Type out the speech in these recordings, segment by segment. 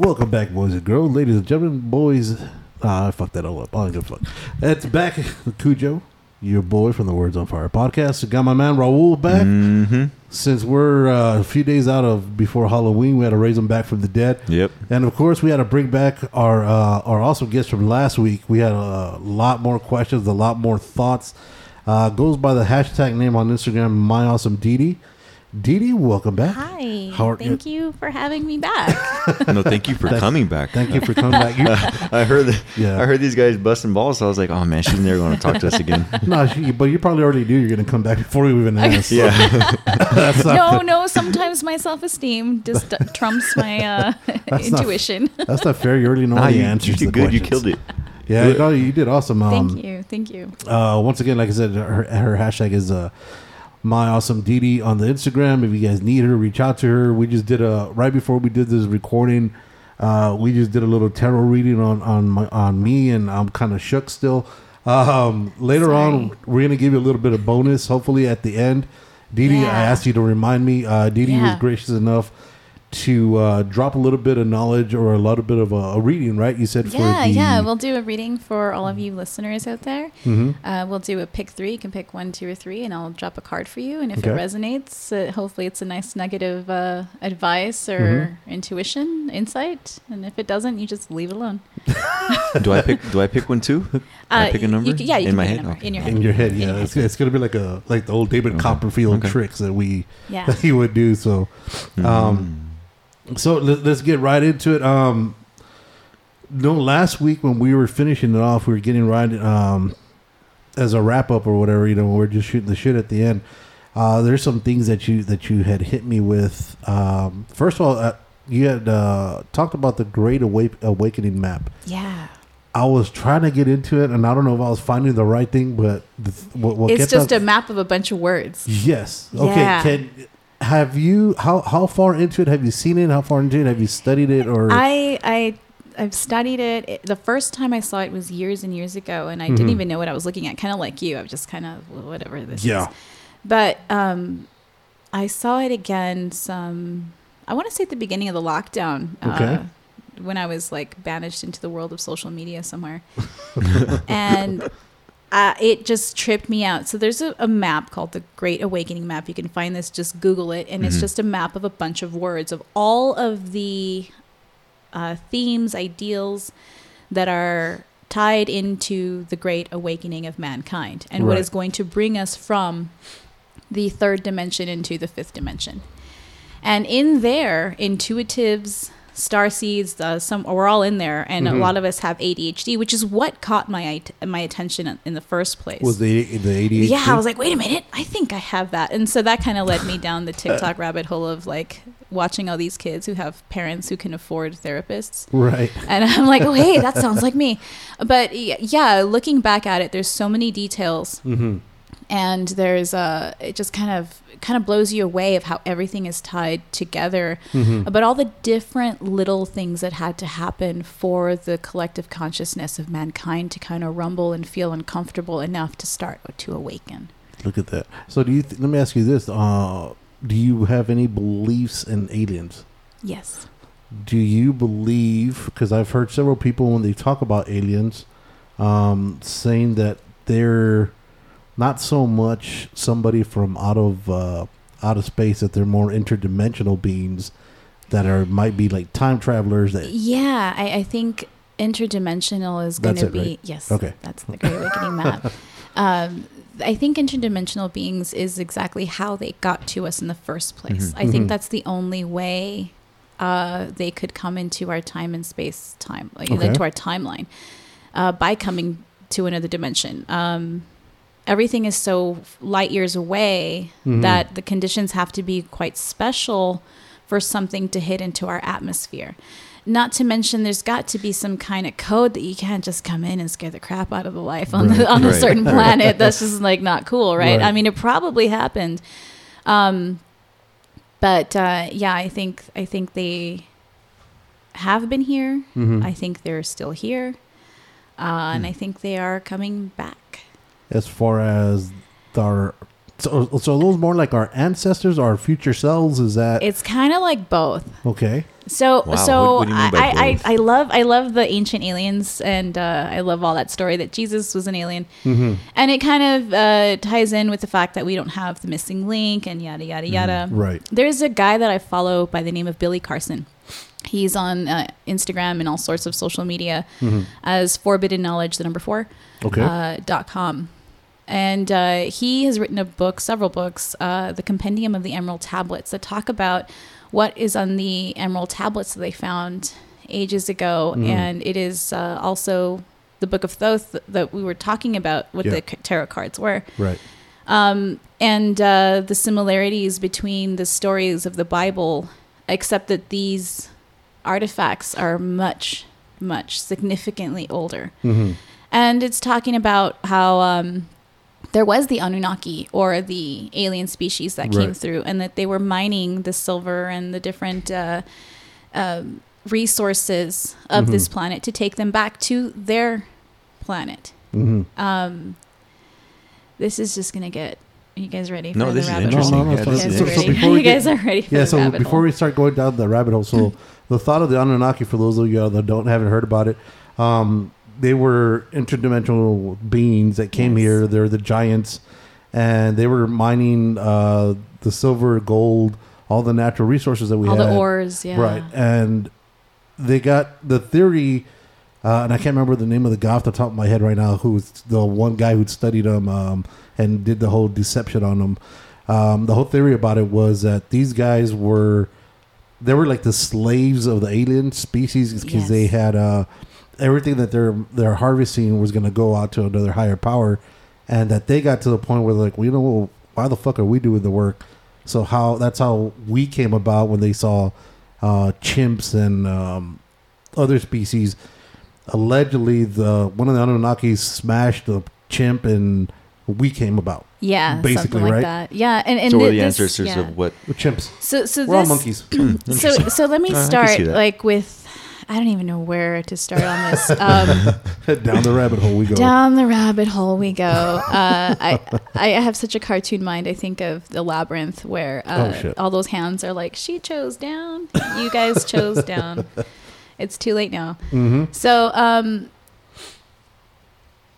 Welcome back, boys and girls, ladies and gentlemen, boys. Ah, I fucked that all up. I don't give a fuck. It's back, Cujo, your boy from the Words on Fire podcast. Got my man Raul back. Mm-hmm. Since we're uh, a few days out of before Halloween, we had to raise him back from the dead. Yep. And of course, we had to bring back our uh, our awesome guest from last week. We had a lot more questions, a lot more thoughts. Uh, goes by the hashtag name on Instagram, my awesome Didi. Didi, welcome back. Hi. How are- Thank you for having me back. No, thank you for coming back. Thank you for coming back. You, I heard that, Yeah. I heard these guys busting balls, so I was like, oh man, she's never going to talk to us again. no, she, but you probably already knew you're going to come back before you even asked. Yeah. That's not no, fair. no. Sometimes my self-esteem just trumps my uh, That's not- intuition. That's not fair. You already know nah, the you, answers. you to the did good. You killed it. Yeah, no, you did awesome. Um, Thank you. Thank you. Uh, once again, like I said, her, her hashtag is uh, my awesome Didi on the Instagram. If you guys need her, reach out to her. We just did a right before we did this recording. Uh, we just did a little tarot reading on on my on me, and I'm kind of shook still. Um, later on, we're gonna give you a little bit of bonus. Hopefully, at the end, Didi, I asked you to remind me. Uh, Didi was gracious enough to uh, drop a little bit of knowledge or a little bit of a, a reading. Right? You said for Yeah, the, yeah. We'll do a reading for all of you listeners out there. Mhm. Uh, we'll do a pick three. You can pick one, two, or three, and I'll drop a card for you. And if Okay. it resonates, uh, hopefully it's a nice nugget of uh, advice or intuition, insight. And if it doesn't, you just leave it alone. Do I pick? Do I pick one too? I Uh, pick a you number. can- yeah, you in can my pick a head. number. Okay. In your head. in your head. Yeah, your it's, head. it's gonna be like a like the old David Okay. Copperfield Okay. tricks that we Yeah. that he would do. So, um, so let, let's get right into it. Um, no, last week when we were finishing it off, we were getting right um, as a wrap up or whatever. You know, we're just shooting the shit at the end. Uh, there's some things that you that you had hit me with. Um, first of all, uh, you had uh, talked about the Great Awake, Awakening map. Yeah. I was trying to get into it, and I don't know if I was finding the right thing, but the, what, what it's just a map of a bunch of words. Yes. Okay. Yeah. Can have you how how far into it have you seen it? How far into it have you studied it? Or I I I've studied it. it. The first time I saw it was years and years ago, and I Mhm. didn't even know what I was looking at. Kind of like you, I was just kind of well, whatever this Yeah. is. But um, I saw it again. Some I want to say at the beginning of the lockdown. Okay. Uh, when I was like banished into the world of social media somewhere, and uh, it just tripped me out. So there's a, a map called the Great Awakening map. You can find this. Just Google it, and it's Mhm. just a map of a bunch of words of all of the uh, themes, ideals that are tied into the Great Awakening of mankind, and what Right. is going to bring us from the third dimension into the fifth dimension. And in there, intuitives, star seeds, uh, some we're all in there, and Mhm. a lot of us have ADHD, which is what caught my my attention in the first place. was the the ADHD? yeah, I was like, wait a minute, I think I have that, and so that kind of led me down the TikTok rabbit hole of like watching all these kids who have parents who can afford therapists. right. And I'm like, oh, hey, that sounds like me. But yeah, looking back at it, there's so many details Mm-hmm. and there's uh it just kind of kind of blows you away of how everything is tied together Mm-hmm. but all the different little things that had to happen for the collective consciousness of mankind to kind of rumble and feel uncomfortable enough to start to awaken Look at that. So do you? Th- let me ask you this. Uh, do you have any beliefs in aliens? yes Do you believe? Because I've heard several people when they talk about aliens, um, saying that they're not so much somebody from out of uh, out of space; that they're more interdimensional beings that are might be like time travelers. That yeah i, I think interdimensional is going to be right? yes Okay. that's the great awakening map um, i think interdimensional beings is exactly how they got to us in the first place Mhm. i think Mhm. that's the only way uh, they could come into our time and space time like Okay. into our timeline uh, by coming to another dimension um, everything is so light years away Mhm. that the conditions have to be quite special for something to hit into our atmosphere. Not to mention, there's got to be some kind of code that you can't just come in and scare the crap out of the life on the, on a certain planet. That's just like not cool, right? Right. I mean, it probably happened, um, but uh, yeah, I think I think they have been here. Mhm. I think they're still here, uh, and I think they are coming back. As far as our so, so those more like our ancestors, our future selves. Is that It's kind of like both. okay? So Wow, so what- what do you mean by I, I. I love I love the ancient aliens and uh, I love all that story that Jesus was an alien Mm-hmm. and it kind of uh, ties in with the fact that we don't have the missing link and yada yada yada. Right. There's a guy that I follow by the name of Billy Carson. He's on uh, Instagram and all sorts of social media Mhm. as Forbidden Knowledge, the number four, Okay. uh, dot com. And uh, he has written a book, several books, uh, the Compendium of the Emerald Tablets, that talk about what is on the Emerald Tablets that they found ages ago. Mhm. And it is uh, also the Book of Thoth that we were talking about, what Yeah. the tarot cards were right. um, and uh, the similarities between the stories of the Bible, except that these artifacts are much, much significantly older. Mm-hmm. And it's talking about how um, there was the Anunnaki or the alien species that came through, and that they were mining the silver and the different uh, um, resources of Mhm. this planet to take them back to their planet. Mm-hmm. Um, this is just gonna get. Are you guys ready? No, for this the is rabbit interesting. hole? No, no, Yeah, no, this You is so- interesting. before we you guys get- are ready for Yeah, the so rabbit before hole. we start going down the rabbit hole, so the thought of the Anunnaki, for those of you that don't haven't heard about it, um, they were interdimensional beings that came Yes. here. They're the giants, and they were mining uh, the silver, gold, all the natural resources that we all had. the ores, yeah, Right, and they got the theory, uh, and I can't remember the name of the guy off the top of my head right now. Who was the one guy who studied them um, and did the whole deception on them. Um, the whole theory about it was that these guys were they were like the slaves of the alien species because Yes. they had uh, everything that they're they're harvesting was going to go out to another higher power, and that they got to the point where like, well, you know, why the fuck are we doing the work? So how that's how we came about when they saw uh, chimps and um, other species. Allegedly, the one of the Anunnaki smashed the chimp, and we came about. yeah, basically, something like right? that. Yeah, and and so, what are the this- ancestors yeah. of what? We're chimps. So so We're all monkeys. So so let me Uh, I can start see that. like with. I don't even know where to start on this. Um, Down the rabbit hole we go. Down the rabbit hole we go. Uh, I I have such a cartoon mind. I think of the labyrinth where uh, Oh, all those hands are like, she chose down, you guys chose down. It's too late now. Mm-hmm. So um,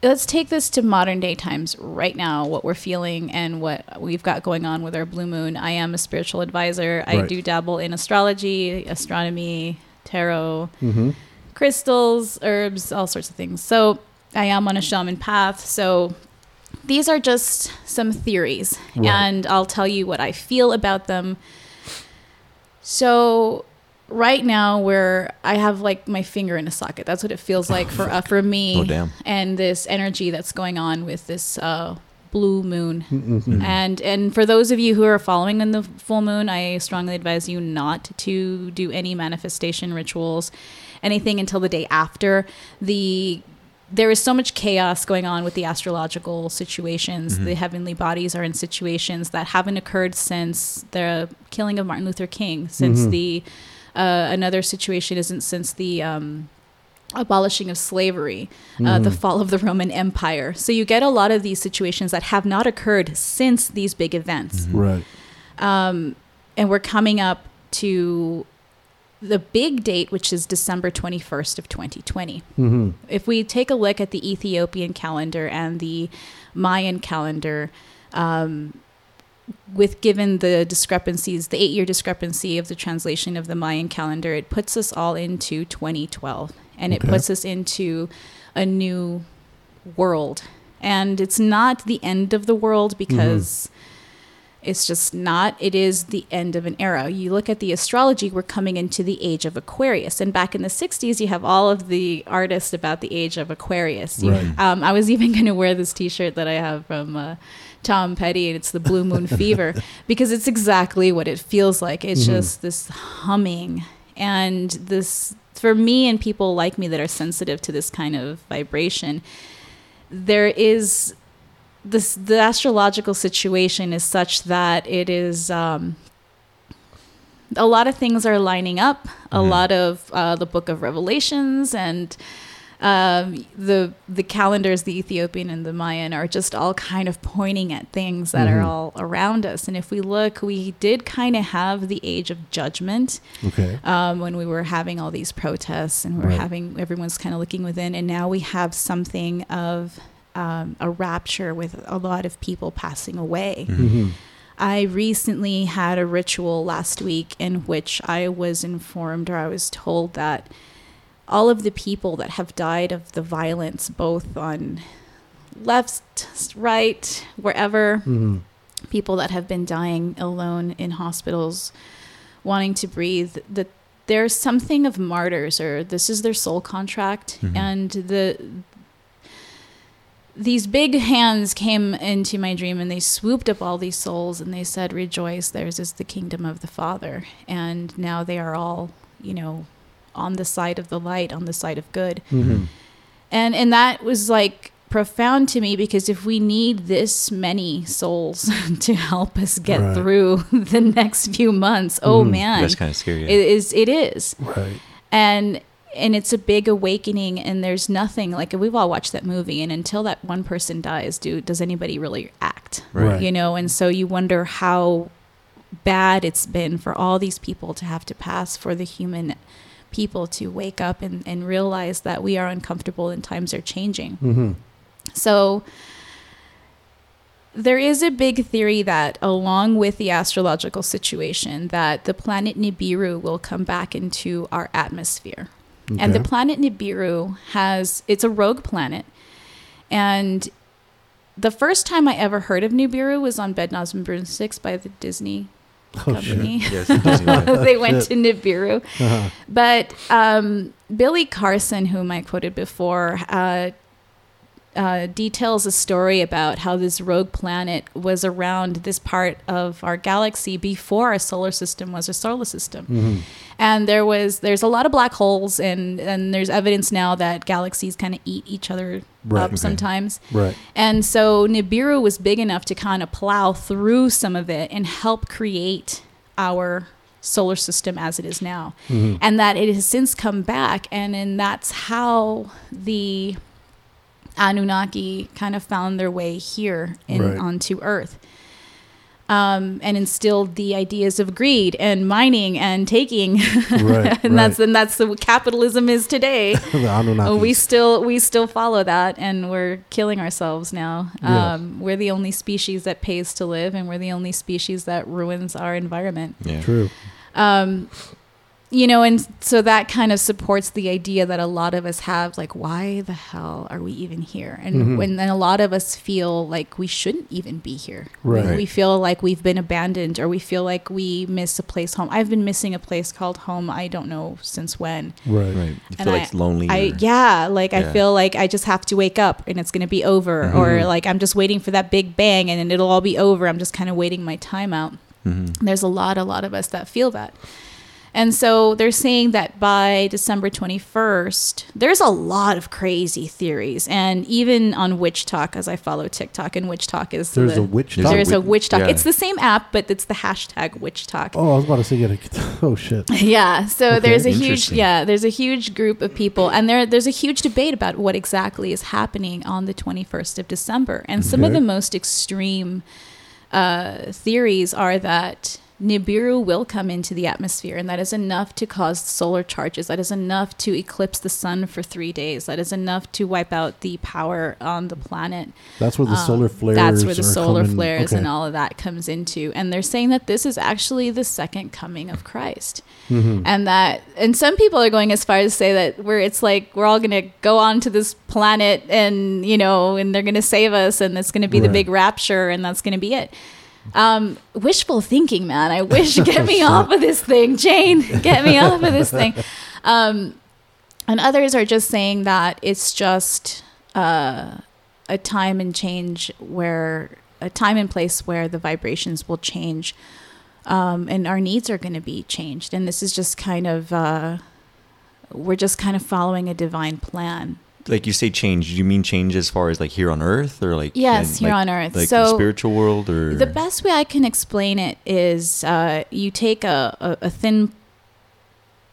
let's take this to modern day times right now. What we're feeling and what we've got going on with our blue moon. I am a spiritual advisor. I do dabble in astrology, astronomy, tarot Mm-hmm. crystals, herbs, all sorts of things. So I am on a shaman path. So these are just some theories, Right. and I'll tell you what I feel about them. So right now, where I have like my finger in a socket, that's what it feels like for uh, for me, Oh, damn. and this energy that's going on with this uh, blue moon. Mm-hmm. And and for those of you who are following in the full moon, I strongly advise you not to do any manifestation rituals, anything until the day after. The there is so much chaos going on with the astrological situations. The heavenly bodies are in situations that haven't occurred since the killing of Martin Luther King, since Mhm. the uh, another situation isn't since the um, abolishing of slavery, uh, the Mhm. fall of the Roman Empire. So you get a lot of these situations that have not occurred since these big events. Right. Um, and we're coming up to the big date, which is December 21st of 2020. Mm-hmm. If we take a look at the Ethiopian calendar and the Mayan calendar, um, with given the discrepancies, the eight year discrepancy of the translation of the Mayan calendar, it puts us all into 2012 and it puts us into a new world. And it's not the end of the world because It's just not. It is the end of an era. You look at the astrology, we're coming into the age of Aquarius. And back in the 60s, you have all of the artists about the age of Aquarius. You- Right. um, I was even going to wear this t shirt that I have from uh, Tom Petty, and it's the Blue Moon Fever, because it's exactly what it feels like. It's just this humming. And this, for me and people like me that are sensitive to this kind of vibration, there is this the astrological situation is such that it is um, a lot of things are lining up. A lot of uh, the Book of Revelations and um, the the calendars, the Ethiopian and the Mayan, are just all kind of pointing at things that are all around us. And if we look, we did kind of have the age of judgment Okay. um, when we were having all these protests and we are Right. having everyone's kind of looking within and now we have something of um, a rapture with a lot of people passing away hmm i recently had a ritual last week in which i was informed or i was told that all of the people that have died of the violence both on left right wherever hmm people that have been dying alone in hospitals wanting to breathe that there's something of martyrs or this is their soul contract. Mhm. and the these big hands came into my dream and they swooped up all these souls and they said rejoice theirs is the kingdom of the father. And now they are all you know on the side of the light on the side of good hmm and and that was like profound to me because if we need this many souls to help us get Right. through the next few months oh Mhm. man That's kind of scary. it is it is Right. and and it's a big awakening and there's nothing like we've all watched that movie and until that one person dies do does anybody really act Right. you know and so you wonder how bad it's been for all these people to have to pass for the human people to wake up and, and realize that we are uncomfortable and times are changing hmm so there is a big theory that along with the astrological situation that the planet Nibiru will come back into our atmosphere. And the planet Nibiru has it's a rogue planet. And the first time I ever heard of Nibiru was on Bedknobs and Broomsticks by the Disney Oh shit. company. Yes, it does seem like- they went Shit. to Nibiru. Uh-huh. But um, Billy Carson, whom I quoted before, uh, uh, details a story about how this rogue planet was around this part of our galaxy before our solar system was a solar system. Mhm. And there was there's a lot of black holes, and and there's evidence now that galaxies kind of eat each other Right. up Okay. sometimes. Right. And so Nibiru was big enough to kind of plow through some of it and help create our solar system as it is now. Mhm. And that it has since come back. And then that's how the Anunnaki kind of found their way here in, Right. onto Earth. Um, and instilled the ideas of greed and mining and taking, Right. and that's and that's what capitalism is today. the Oh, we still we still follow that, and we're killing ourselves now. Yeah. Um, we're the only species that pays to live, and we're the only species that ruins our environment. yeah. True. Um, you know, and so that kind of supports the idea that a lot of us have, like, why the hell are we even here? And Mhm. when then a lot of us feel like we shouldn't even be here. Right. We feel like we've been abandoned, or we feel like we miss a place home. I've been missing a place called home. I don't know since when. Right. Right. You And feel like it's lonely. I or- yeah, like I feel like I just have to wake up and it's gonna be over, or Mhm. like I'm just waiting for that big bang and then it'll all be over. I'm just kind of waiting my time out. Mhm. There's a lot, a lot of us that feel that. And so they're saying that by December 21st, there's a lot of crazy theories. And even on WitchTok, as I follow TikTok, and WitchTok is There's the, a WitchTok. there's a WitchTok. yeah. It's the same app, but it's the hashtag WitchTok. Oh, I was about to say, get a, oh shit. Yeah, so Okay. there's a huge yeah, there's a huge group of people and there there's a huge debate about what exactly is happening on the 21st of December. And some of the most extreme uh, theories are that Nibiru will come into the atmosphere, and that is enough to cause solar charges. That is enough to eclipse the sun for three days. That is enough to wipe out the power on the planet. That's where the Um, solar flares. That's where the solar coming- flares okay. and all of that comes into. And they're saying that this is actually the second coming of Christ. Mhm. And that, and some people are going as far as to say that where it's like we're all going to go on to this planet and, you know, and they're going to save us and it's going to be the big rapture and that's going to be it. Um, wishful thinking, man. I wish get me off of this thing, Jane. Get me off of this thing. Um, and others are just saying that it's just uh, a time and change where a time and place where the vibrations will change, um, and our needs are going to be changed. And this is just kind of uh, we're just kind of following a divine plan. Like you say, change. Do you mean change as far as like here on Earth, or like Yes, in, here like- on Earth. like So, the spiritual world, or The best way I can explain it is uh, you take a, a, a thin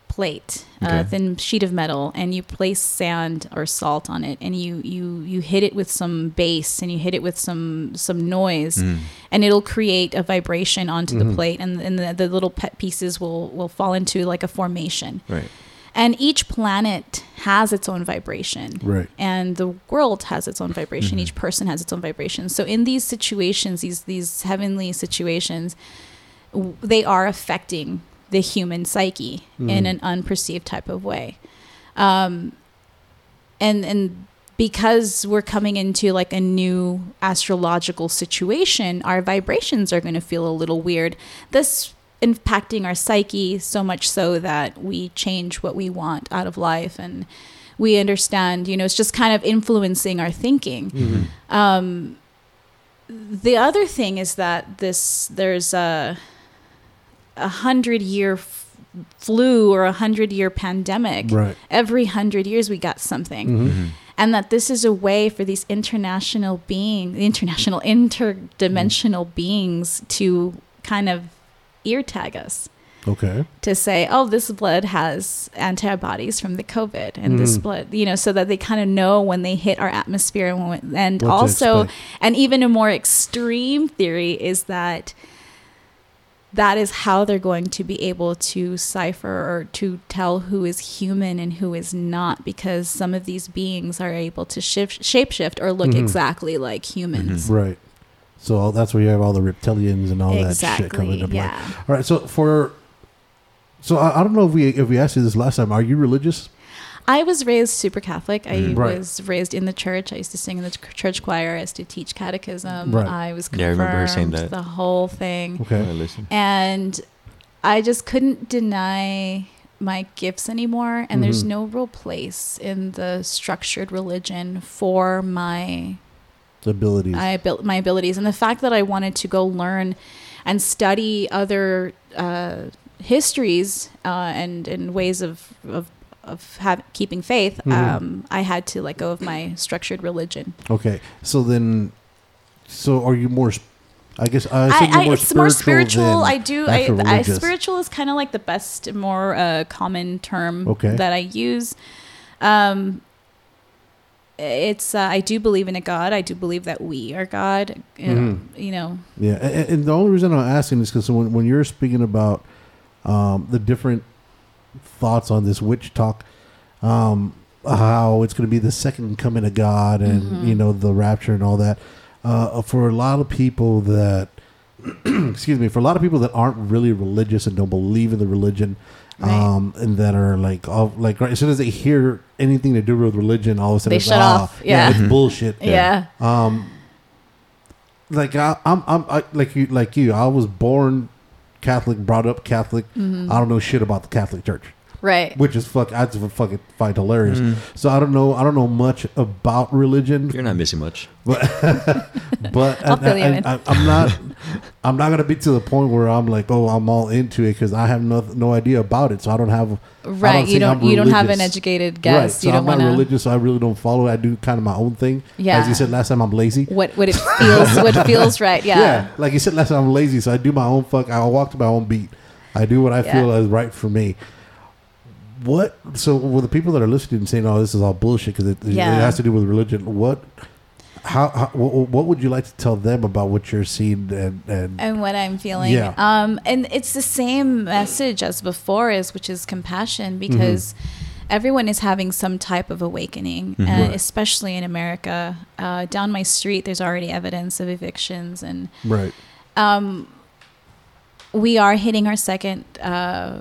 plate, a thin sheet of metal, and you place sand or salt on it, and you, you, you hit it with some bass and you hit it with some some noise, Mm. and it'll create a vibration onto Mhm. the plate, and, and the, the little pet pieces will, will fall into like a formation. right? And each planet has its own vibration Right. and the world has its own vibration Mhm. each person has its own vibration so in these situations these these heavenly situations w- they are affecting the human psyche in Mhm. an unperceived type of way um and and because we're coming into like a new astrological situation our vibrations are going to feel a little weird this impacting our psyche so much so that we change what we want out of life and we understand you know it's just kind of influencing our thinking Mhm. um, the other thing is that this there's a a hundred year f- flu or a hundred year pandemic Right. every hundred years we got something Mhm. Mhm. and that this is a way for these international beings the international interdimensional beings to kind of ear tag us Okay. to say, oh, this blood has antibodies from the COVID, and this Mm. blood, you know, so that they kind of know when they hit our atmosphere, and, when, and What also, and even a more extreme theory is that that is how they're going to be able to cipher or to tell who is human and who is not, because some of these beings are able to shift, shapeshift or look Mhm. exactly like humans. Right. So that's where you have all the reptilians and all that shit coming into play. yeah. All right. So for so I, I don't know if we if we asked you this last time. Are you religious? I was raised super Catholic. I Mm. Right. was raised in the church. I used to sing in the ch- church choir. I used to teach catechism. Right. I was confirmed. Yeah, I remember her saying that. The whole thing. Okay. I listen. And I just couldn't deny my gifts anymore. And there's Mhm. no real place in the structured religion for my Abilities. I built my abilities, and the fact that I wanted to go learn and study other uh, histories uh, and and ways of of of have, keeping faith, Mhm. um, I had to let go of my structured religion. okay. So then, so are you more? I guess I, I, more it's more spiritual. I do. I, I spiritual is kind of like the best, more uh, common term Okay. that I use. Um, it's uh, I do believe in a God. I do believe that we are God. You know, Mhm. you know Yeah, and, and the only reason I'm asking is because when, when you're speaking about um, the different thoughts on this WitchTok, um, how it's going to be the second coming of God and Mhm. you know the rapture and all that, uh, for a lot of people that, excuse me, for a lot of people that aren't really religious and don't believe in the religion, Right. um, and that are like, all, like right, as soon as they hear anything to do with religion, all of a sudden They it's, shut "Ah, off." Yeah. it's bullshit. yeah. Um, like I, I'm, I'm I, like you, like you. I was born Catholic, brought up Catholic. Mhm. I don't know shit about the Catholic Church, Right. which is fuck. I just fucking find hilarious. Mm. So I don't know. I don't know much about religion, You're not missing much. but but I'll and- fill you and in. I, I'm not. I'm not gonna be to the point where I'm like, oh, I'm all into it because I have no no idea about it. So I don't have. Right. don't you think don't I'm you don't have an religious. educated Right. guess. So you don't I'm not want to. religious. So I really don't follow. I do kind of my own thing. Yeah. As you said last time, I'm lazy. What what it feels what feels right. Yeah. like you said last time, I'm lazy, so I do my own fuck. I walk to my own beat. I do what I Yeah. feel is right for me. What? So, with the people that are listening and saying, "Oh, this is all bullshit," because it, it has to do with religion. What? How? how what, would you like to tell them about what you're seeing and and and what I'm feeling. Yeah. Um, and it's the same message as before, is which is compassion, because everyone is having some type of awakening, Mhm. and Right. especially in America. Uh, down my street, there's already evidence of evictions, and right? um, we are hitting our second. Uh,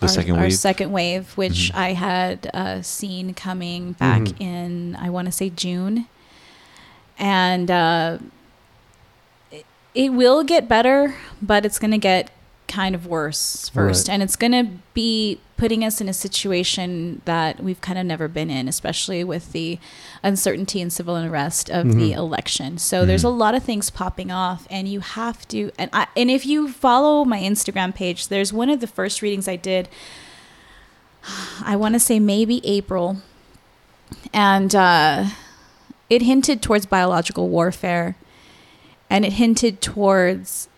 The our, second our wave? second wave, which Mhm. I had uh, seen coming back Mhm. in, I want to say June, and uh, it, it will get better, but it's going to get kind of worse first. Right. And it's going to be putting us in a situation that we've kind of never been in, especially with the uncertainty and civil unrest of the election. So there's a lot of things popping off and you have to and I and if you follow my Instagram page, there's one of the first readings I did I want to say maybe April. And uh it hinted towards biological warfare and it hinted towards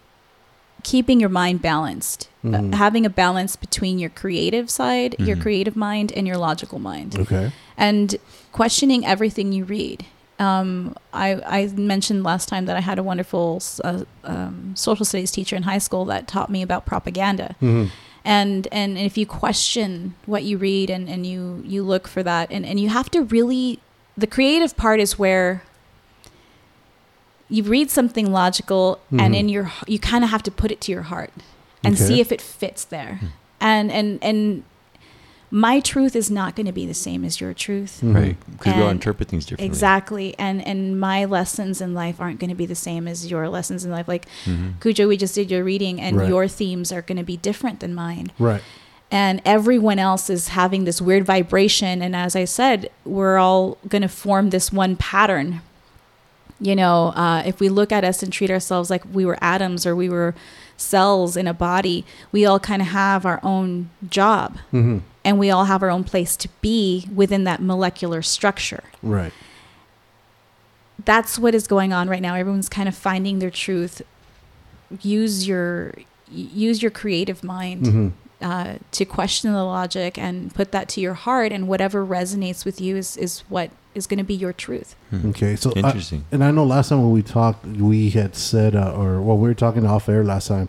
keeping your mind balanced uh, Mhm. having a balance between your creative side your Mhm. creative mind and your logical mind Okay. and questioning everything you read um, I, I mentioned last time that I had a wonderful uh, um, social studies teacher in high school that taught me about propaganda hmm and and if you question what you read and, and you you look for that and, and you have to really the creative part is where you read something logical and Mhm. in your you kind of have to put it to your heart and Okay. see if it fits there and and and my truth is not going to be the same as your truth Mhm. Right. Because we all interpret things differently. exactly and and my lessons in life aren't going to be the same as your lessons in life like Mhm. Cujo, we just did your reading, and Right. your themes are going to be different than mine Right. and everyone else is having this weird vibration and as i said we're all going to form this one pattern you know uh, if we look at us and treat ourselves like we were atoms or we were cells in a body we all kind of have our own job. Hmm and we all have our own place to be within that molecular structure. Right. that's what is going on right now. Everyone's kind of finding their truth. Use your use your creative mind hmm uh, to question the logic and put that to your heart and whatever resonates with you is, is what is going to be your truth Mhm. Okay. So I- Interesting. and I know last time when we talked, we had said, uh, or well, we were talking off air last time,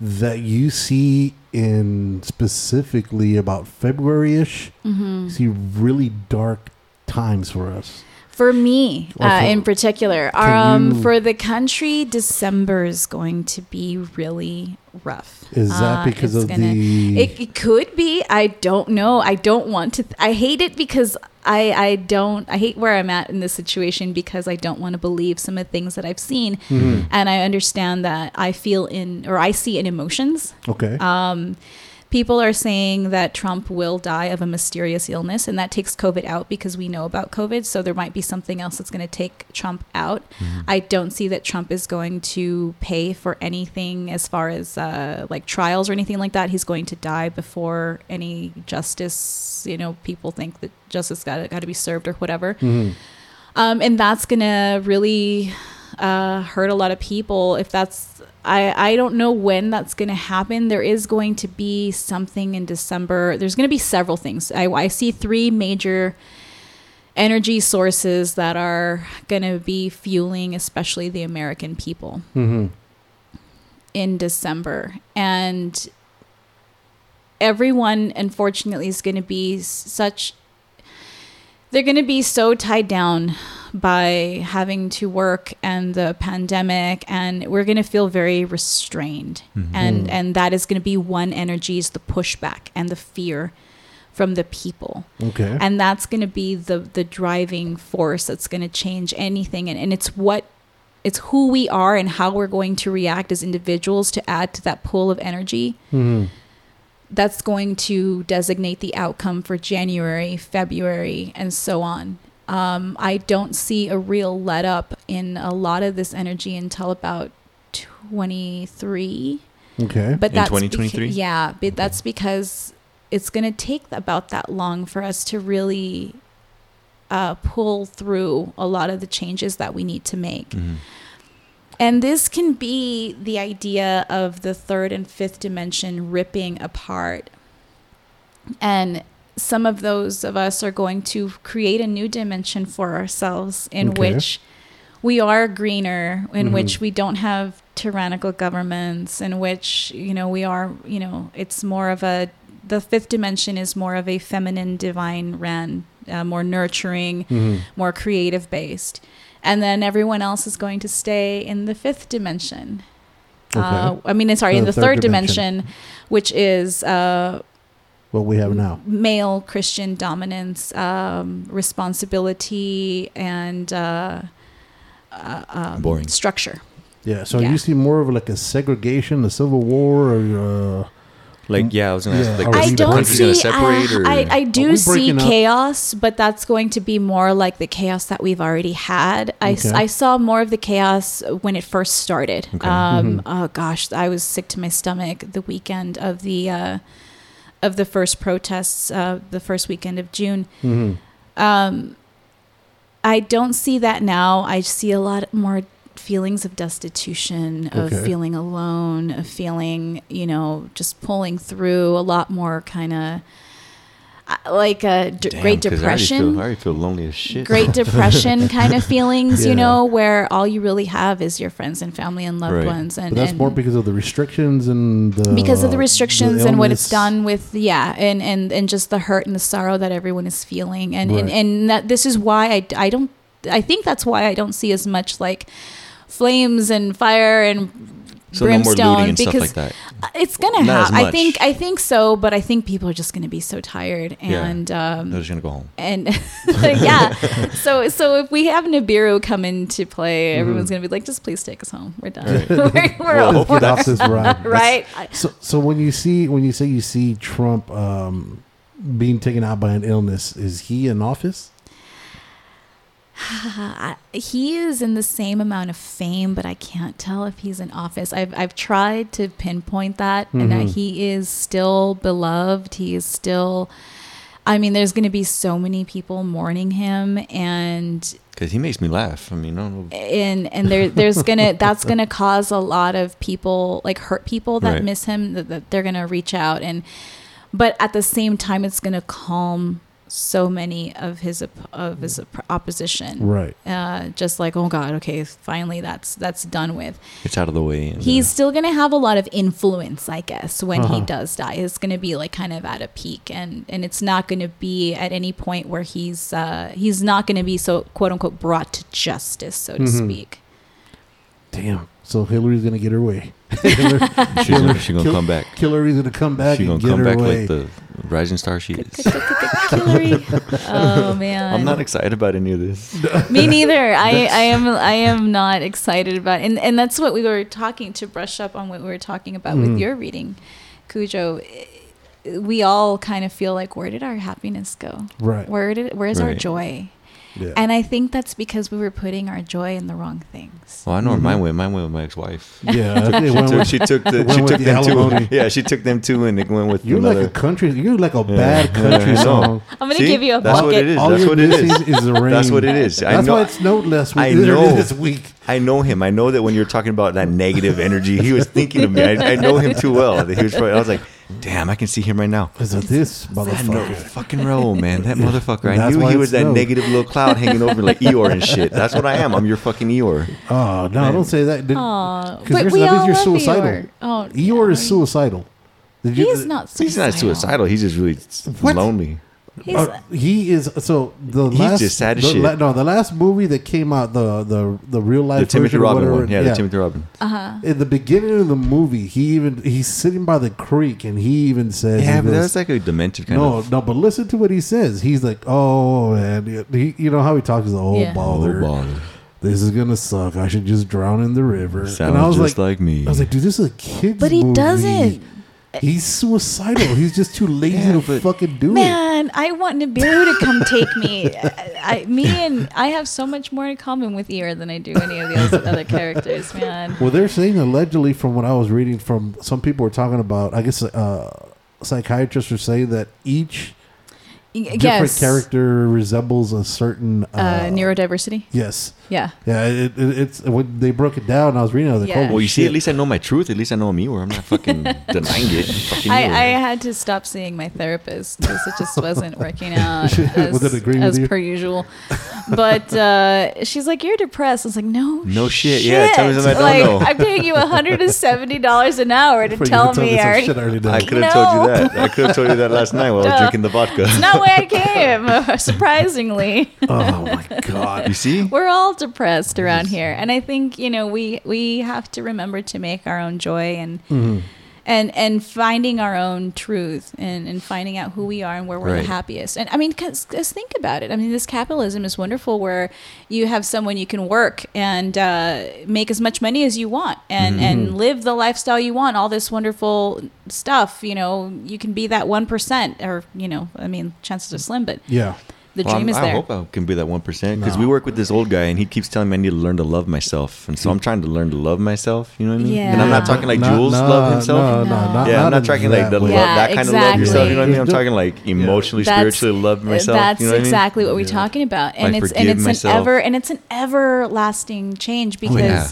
that you see in specifically about February ish, mm-hmm. see really dark times for us. For me Or uh, in particular Can um, you- for the country december is going to be really rough Is that Uh, because of gonna- the? it, it could be i don't know i don't want to i hate it because I, I don't i hate where i'm at in this situation because i don't want to believe some of the things that i've seen Mhm. and i understand that i feel in or i see in emotions Okay. Um, people are saying that Trump will die of a mysterious illness, and that takes COVID out because we know about COVID. So there might be something else that's going to take Trump out. Mhm. I don't see that Trump is going to pay for anything as far as uh, like trials or anything like that. He's going to die before any justice. You know, people think that justice got got to be served or whatever Mhm. um, and that's gonna really uh, hurt a lot of people if that's I, I don't know when that's going to happen there is going to be something in december there's going to be several things I, I see three major energy sources that are going to be fueling especially the american people Mhm. in December. And everyone, unfortunately, is going to be such. They're going to be so tied down by having to work and the pandemic, and we're going to feel very restrained. Mhm. And and that is going to be one energy is the pushback and the fear from the people Okay. and that's going to be the the driving force that's going to change anything and, and it's what it's who we are and how we're going to react as individuals to add to that pool of energy Mhm. that's going to designate the outcome for January, February, and so on. Um, I don't see a real let up in a lot of this energy until about 23 Okay. but In that's 2023? beca- yeah but that's because it's going to take about that long for us to really uh, pull through a lot of the changes that we need to make Mhm. and this can be the idea of the third and fifth dimension ripping apart and some of those of us are going to create a new dimension for ourselves in Okay. which we are greener in Mhm. which we don't have tyrannical governments in which you know we are you know it's more of a the fifth dimension is more of a feminine divine ran uh, more nurturing Mhm. more creative based and then everyone else is going to stay in the fifth dimension uh, i mean sorry in The the third third, dimension. dimension. which is uh, What we have now. male Christian dominance, um, responsibility, and uh, uh, um, Boring. structure. Yeah. So Yeah. you see more of like a segregation, a civil war, or uh, Like, yeah, I was gonna Yeah, ask, like, are is we I the don't country see. gonna separate uh, or I, I Are do see breaking up? chaos, but that's going to be more like the chaos that we've already had. I, s- Okay. I saw more of the chaos when it first started. Okay. Um, Mhm. Oh gosh, I was sick to my stomach the weekend of the uh, of the first protests, uh, the first weekend of June. mhm. Um, I don't see that now. I see a lot more feelings of destitution, of Okay. feeling alone, of feeling, you know, just pulling through a lot more kind of like a d- Damn, Great 'cause I already Depression. feel- I already feel lonely as shit. Great Depression kind of feelings, Yeah. you know, where all you really have is your friends and family and loved Right. ones, and But that's and more because of the restrictions and the because of the restrictions the and what it's done with yeah and and and just the hurt and the sorrow that everyone is feeling and and, and that this is why I, I don't i think that's why i don't see as much like flames and fire and So no more brimstone looting and stuff because like that. it's gonna happen i think i think so but i think people are just gonna be so tired Yeah. and um They're just gonna go home. and yeah so so if we have nibiru come into play everyone's gonna be like just please take us home we're done Right. we're, we're, Well, Let's get off this ride. right I- So, so when you see when you say you see Trump um, being taken out by an illness, is he in office? He is in the same amount of fame, but I can't tell if he's in office. I've I've tried to pinpoint that, and that Mhm. he is still beloved. He is still. I mean, there's going to be so many people mourning him, and Because he makes me laugh. I mean, I don't know. and and there there's gonna that's gonna cause a lot of people like hurt people that Right. miss him that, that they're gonna reach out and but at the same time it's gonna calm so many of his of his opposition Right. uh, just like oh god okay finally that's that's done with It's out of the way. he's uh, still going to have a lot of influence i guess when he Uh-huh. does die it's going to be like kind of at a peak and and it's not going to be at any point where he's uh he's not going to be so quote unquote brought to justice so to Mhm. speak Damn. So Hillary's gonna get her way. Hillary, she's gonna, she's gonna Kill- come back. Hillary's gonna come back She's and gonna get come her back way. like the rising star she is. Hillary. oh man I'm not excited about any of this. me neither i i am i am not excited about and and that's what we were talking to brush up on what we were talking about Mhm. with your reading cujo we all kind of feel like where did our happiness go right. where did where's our joy Yeah. and i think that's because we were putting our joy in the wrong things Well, I know where Mhm. mine went. Mine went with my ex-wife. yeah. They She took, with- she took the she took the them alimony. two. Yeah, she took them two, and it went with you're another. like a country. You're like a Yeah. bad country Yeah, I know. song. i'm gonna See? give you a That's what bucket it is. All That's you're what it is. is the rain. That's what it is. I That's know. why it's snowed last week. I know. this week. I know him. I know that when you're talking about that negative energy, he was thinking of me. I, I know him too well. That He was. Probably, I was like, damn, I can see him right now. Is it this I know motherfucker? fucking Raul, man. That motherfucker. I knew he was that snowed. negative little cloud hanging over me like Eeyore and shit. That's what I am. I'm your fucking Eeyore. Oh no! Don't say that. Did, Aw, 'cause but we that means all you're love suicidal. Eeyore. Oh, Eeyore is suicidal. Did He is not suicidal. He's not suicidal. He's just really What? lonely. He's, Uh, he is so the He's last just sad as the shit. la- no, the last movie that came out, the the the real life The Timothy version or Robin whatever, one. Yeah, the Timothy Robin. uh-huh. In the beginning of the movie, he even he's sitting by the creek and he even says, Yeah, but goes, that's like a demented kind no, of. no, no but listen to what he says. He's like, "Oh man, he, you know how he talks. He's like, oh Yeah. bother, Oh, bother. this is gonna suck. I should just drown in the river." Sounds and I was just like, like, me. I was like, dude, this is a kid's But he movie. doesn't. He's suicidal. He's just too lazy Yeah, to fucking do it. Man, I want Nibiru to come take me. I, I, me and I have so much more in common with Eeyore than I do any of the other, other characters, man. Well, they're saying allegedly, from what I was reading, from some people were talking about. I guess uh, psychiatrists are saying that each Y- different yes. character resembles a certain uh, Uh, neurodiversity. Yes, Yeah. yeah. It, it, it's when they broke it down. I was reading. I was like, Yeah. oh, well, you see, at least I know my truth. At least I know I'm Eeyore. I'm not fucking denying it. I'm fucking I, I had to stop seeing my therapist because it just wasn't working out as, Was as per usual. But uh, she's like, "You're depressed." I was like, "No, No shit. Yeah, tell me something I don't like, know. I'm paying you 170 dollars an hour to tell me. I already, shit already know. I could have No. told you that. I could have told you that last night while I was drinking the vodka. It's not why I came. Surprisingly, oh my god. You see? we're all depressed around here, and I think you know we we have to remember to make our own joy and Mhm. and and finding our own truth and, and finding out who we are and where we're Right. the happiest and i mean because think about it i mean this capitalism is wonderful where you have someone you can work and uh, make as much money as you want and Mm-hmm. and live the lifestyle you want all this wonderful stuff you know you can be that 1% or you know i mean chances are slim but Yeah. The Well, dream I'm- is there I hope I can be that one percent because No. we work with this old guy and he keeps telling me I need to learn to love myself, and so I'm trying to learn to love myself. You know what I mean? Yeah. And I'm not talking like Not- Jules no, love himself. No, no, No. not, yeah, I'm not in talking like that the love, Yeah, that kind of love yourself. You know what I mean? I'm talking like emotionally, That's- spiritually love myself. That's you know what I mean? exactly what we're Yeah. talking about, and I it's and it's myself. an ever and it's an everlasting change because yeah.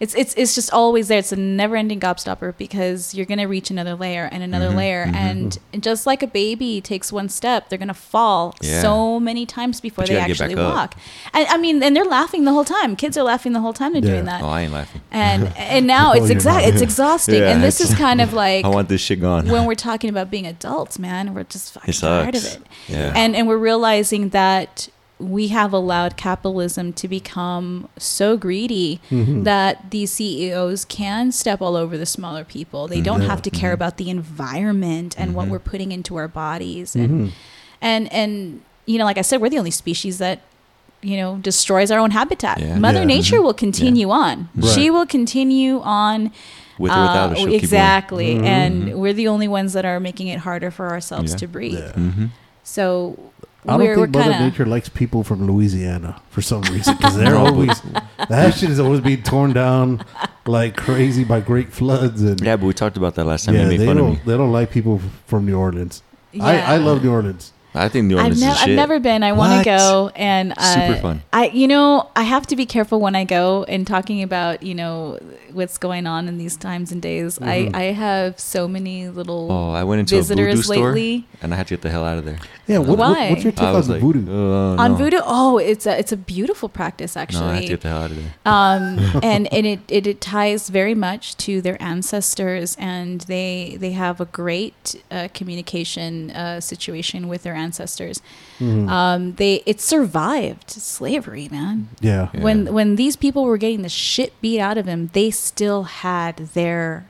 It's it's it's just always there. It's a never-ending gobstopper because you're gonna reach another layer and another Mhm, layer, mhm. and just like a baby takes one step, they're gonna fall Yeah. so many times before they actually walk. And I mean, and they're laughing the whole time. Kids are laughing the whole time they're Yeah. doing that, Oh, I ain't laughing. and and now Oh, it's exact. It's exhausting, Yeah, and this is kind of like I want this shit gone. when we're talking about being adults, man, we're just fucking tired of it. Yeah. And and we're realizing that we have allowed capitalism to become so greedy Mhm. that these CEOs can step all over the smaller people. They don't Yeah. have to care about the environment and what Mhm. we're putting into our bodies and and and you know, like I said, we're the only species that you know destroys our own habitat. Yeah. Mother Yeah. Nature will continue on. Right. She will continue on With or without uh, us, she'll keep going. exactly, Mhm. and we're the only ones that are making it harder for ourselves Yeah. to breathe. Yeah. Mhm. So I don't we're, we're think Mother kind of Nature likes people from Louisiana for some reason because they're always that shit is always being torn down like crazy by great floods and Yeah, but we talked about that last time. yeah, you made they fun don't me. they don't like people from New Orleans. I, I love New Orleans. I think New I've, Orleans nev- is I've shit. never been. I want What? to go, and uh, Super fun. I, you know, I have to be careful when I go and talking about, you know, what's going on in these times and days. I, I have so many little Oh, I went into a voodoo visitors store lately and I had to get the hell out of there. Yeah, what, what- Why? what's your take I on was like, voodoo? uh, on no. voodoo. Oh, it's a it's a beautiful practice actually. No, I had to get the hell out of there. um, and and it, it it ties very much to their ancestors, and they they have a great uh, communication uh, situation with their ancestors. Mhm. Um, they it survived slavery, man. yeah. Yeah. When when these people were getting the shit beat out of them, they still had their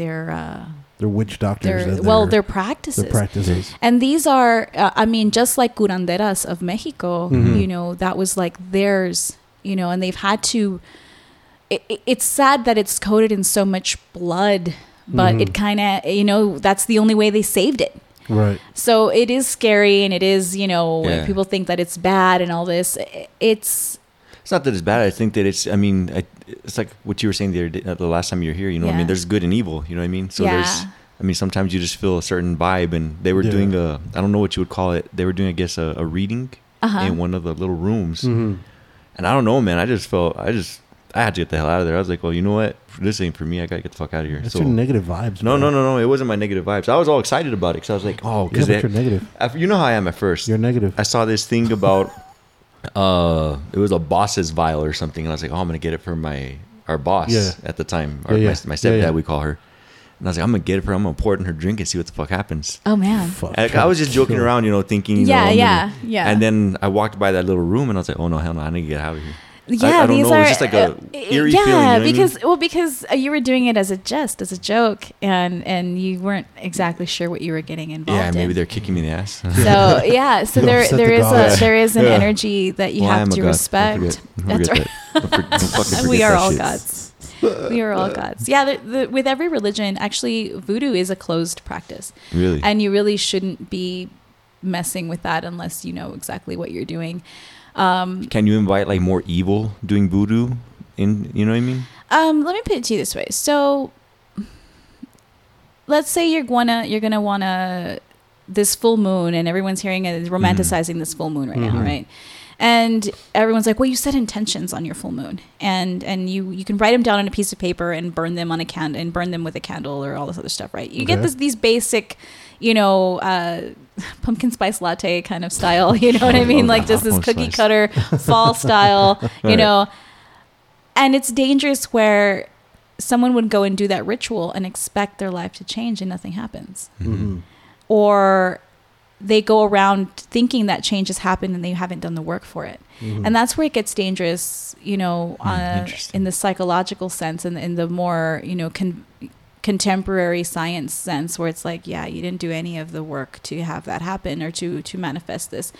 their uh, They're witch doctors. their and well their, their practices. their practices. And these are, uh, I mean, just like curanderas of Mexico, Mhm. you know, that was like theirs, you know, and they've had to. It, it- it's sad that it's coated in so much blood, but Mhm. it kind of, you know, that's the only way they saved it. Right. So it is scary, and it is, you know, Yeah. people think that it's bad and all this. It's It's not that it's bad. I think that it's. I mean, I, it's like what you were saying the other day, the last time you were here. You know, what I mean, there's good and evil. You know what I mean? So Yeah. there's. I mean, sometimes you just feel a certain vibe, and they were Yeah. doing a. I don't know what you would call it. They were doing, I guess, a, a reading uh-huh. in one of the little rooms, hmm and I don't know, man. I just felt. I just. I had to get the hell out of there. I was like, well, you know what? This ain't for me. I gotta get the fuck out of here. That's so your negative vibes. no, bro. no, no, no. It wasn't my negative vibes. I was all excited about it because I was like, oh, because but you're negative. you know how I am at first. You're negative. I saw this thing about uh it was a boss's vial or something and I was like, "Oh, I'm going to get it for my our boss Yeah. at the time, or Yeah, my, yeah. my Yeah, stepdad yeah. we call her." And I was like, "I'm going to get it for her. I'm going to pour it in her drink and see what the fuck happens." oh man, Fuck. I was just joking Sure. around, you know, thinking, you Yeah, know, yeah, gonna- yeah. And then I walked by that little room and I was like, "Oh no, hell no, I need to get out of here." Yeah, I don't these know, are just like a uh, eerie yeah, feeling, you know what I mean? because well, because uh, you were doing it as a jest, as a joke, and and you weren't exactly sure what you were getting involved Yeah, maybe in. they're kicking me in the ass. So yeah, so there there the is a there is an Yeah. energy that you Well, have to respect. That's right. that. Don't for- don't fucking we are all shit. gods. We are all gods. Yeah, the, the, with every religion, actually, voodoo is a closed practice, Really? and you really shouldn't be messing with that unless you know exactly what you're doing. Um, Can you invite like more evil doing voodoo in, you know what I mean? Um, let me put it to you this way. So, let's say you're gonna you're gonna wanna this full moon, and everyone's hearing it, Mm-hmm. romanticizing this full moon right now, Mhm. right? And everyone's like, "Well, you set intentions on your full moon, and and you you can write them down on a piece of paper and burn them on a can and burn them with a candle or all this other stuff, right? You get this these basic, you know." Uh, pumpkin spice latte kind of style you know what i mean Oh, like just this cookie spice. cutter fall style you Right. know and it's dangerous where someone would go and do that ritual and expect their life to change and nothing happens Mhm. or they go around thinking that change has happened and they haven't done the work for it Mhm. and that's where it gets dangerous you know Hmm, uh, in the psychological sense and in the more you know con- contemporary science sense where it's like, yeah, you didn't do any of the work to have that happen or to to manifest this.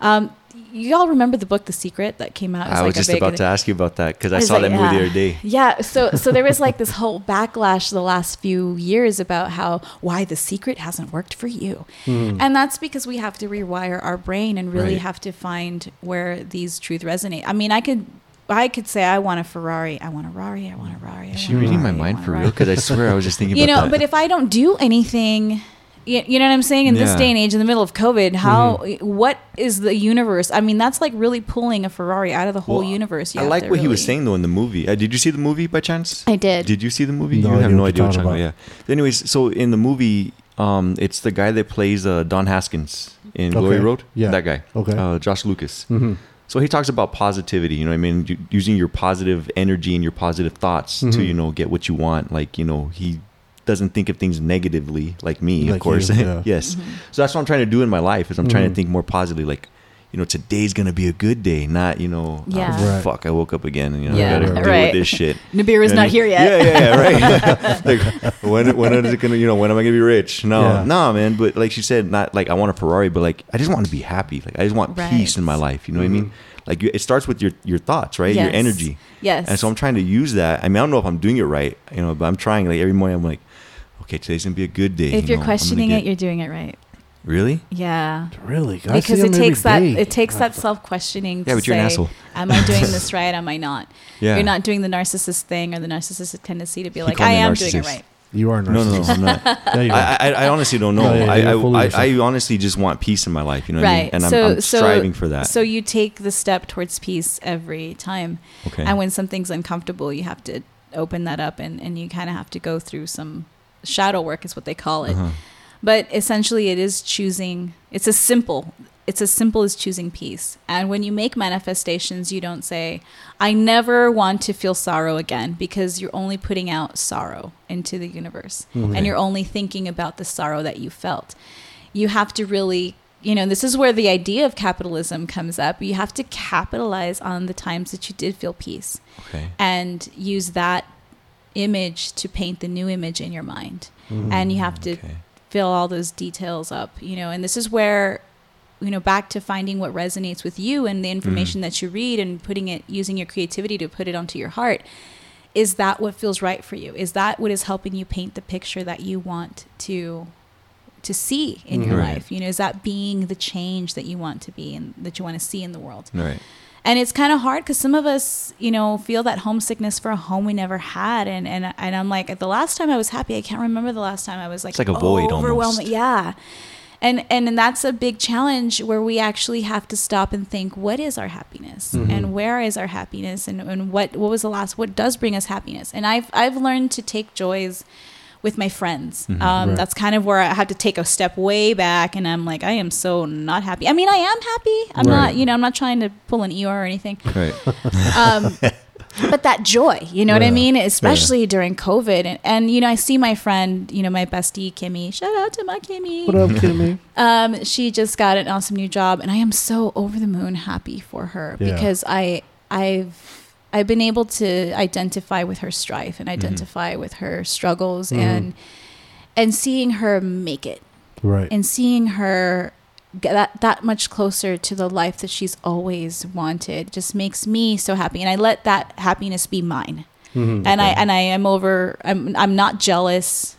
Um, you all remember the book The Secret that came out? It I was like a just about to ask you about that because I saw like, that movie the yeah. other day. Yeah, so so there was like this whole backlash the last few years about how why the secret hasn't worked for you. And that's because we have to rewire our brain and really Right. have to find where these truth resonate. I mean, I could I could say I want a Ferrari, I want a Rari, I want a Rari. I Is she a reading my Rari, I mind for Rari. real? Because I swear I was just thinking You about know, that. but if I don't do anything, you, you know what I'm saying? In this day and age, in the middle of COVID, how what is the universe? I mean, that's like really pulling a Ferrari out of the whole Well, universe. You I like to what he was saying though in the movie. Uh, did you see the movie by chance? I did. Did you see the movie? No you idea have no idea what you're talking about. Yeah. Anyways, so in the movie, um, it's the guy that plays uh, Don Haskins in Glory Road. Yeah. that guy. Okay. uh, Josh Lucas. hmm So he talks about positivity. You know, what I mean, using your positive energy and your positive thoughts to Mhm. you know get what you want. Like you know, he doesn't think of things negatively like me, Like of course. you, yeah. yes. Mm-hmm. So that's what I'm trying to do in my life. Is I'm trying Mhm. to think more positively. Like, you know, today's gonna be a good day, not you know, oh, Right. fuck, I woke up again. and, You know, Yeah, I gotta deal right. with this shit. Nibiru's And- not here yet. Yeah, yeah, yeah, right. like, when when is it gonna? You know, when am I gonna be rich? No, Yeah. no, man. But like she said, not like I want a Ferrari, but like I just want to be happy. Like I just want Right. peace in my life. You know what I mean? Mm-hmm. Like you, it starts with your your thoughts, right? Your energy. Yes. And so I'm trying to use that. I mean, I don't know if I'm doing it right, you know, but I'm trying. Like every morning, I'm like, okay, today's gonna be a good day. if you you're know, questioning get- it, you're doing it right. Really? Yeah. Really? I because it takes that day. it takes that self questioning Yeah, but you're say, an asshole. Am I doing this right? Am I not? Yeah. You're not doing the narcissist thing or the narcissistic tendency to be He like, I me a am doing it right. You are a No, no, no. I'm not. Yeah. I, I, I honestly don't know. No, yeah, you're full of I, I. I honestly just want peace in my life. You know what I mean? Right. And I'm, so, I'm so, striving for that. So you take the step towards peace every time. okay. And when something's uncomfortable, you have to open that up and, and you kind of have to go through some shadow work, is what they call it. Uh-huh. But essentially, it is choosing. It's as simple. It's as simple as choosing peace. And when you make manifestations, you don't say, "I never want to feel sorrow again," because you're only putting out sorrow into the universe, Okay. and you're only thinking about the sorrow that you felt. You have to really, you know, this is where the idea of capitalism comes up. You have to capitalize on the times that you did feel peace Okay. and use that image to paint the new image in your mind. Mm-hmm. And you have to Okay. Fill all those details up, you know, and this is where you know back to finding what resonates with you and the information mm-hmm. that you read and putting it using your creativity to put it onto your heart is that what feels right for you is that what is helping you paint the picture that you want to to see in your Right. life you know is that being the change that you want to be and that you want to see in the world right. And it's kind of hard because some of us you know feel that homesickness for a home we never had. And and, and i'm like the last time i was happy i can't remember the last time i was like It's like a void overwhelming almost. yeah. And, and and that's a big challenge where we actually have to stop and think what is our happiness? Mm-hmm. And where is our happiness? And, and what what was the last what does bring us happiness? And i've i've learned to take joys with my friends um, Right. that's kind of where i had to take a step way back and i'm like i am so not happy i mean i am happy i'm Right. not you know i'm not trying to pull an eeyore or anything Right. um, but that joy, you know what I mean? Especially during COVID. And, and, you know, I see my friend, you know, my bestie, Kimmy. Shout out to my Kimmy. What up, Kimmy? Um, she just got an awesome new job, and I am so over the moon happy for her Yeah. because I, I've, I've been able to identify with her strife and identify with her struggles Mhm. and, and seeing her make it Right. and seeing her get that that much closer to the life that she's always wanted just makes me so happy and i let that happiness be mine Mhm. and i and i am over i'm i'm not jealous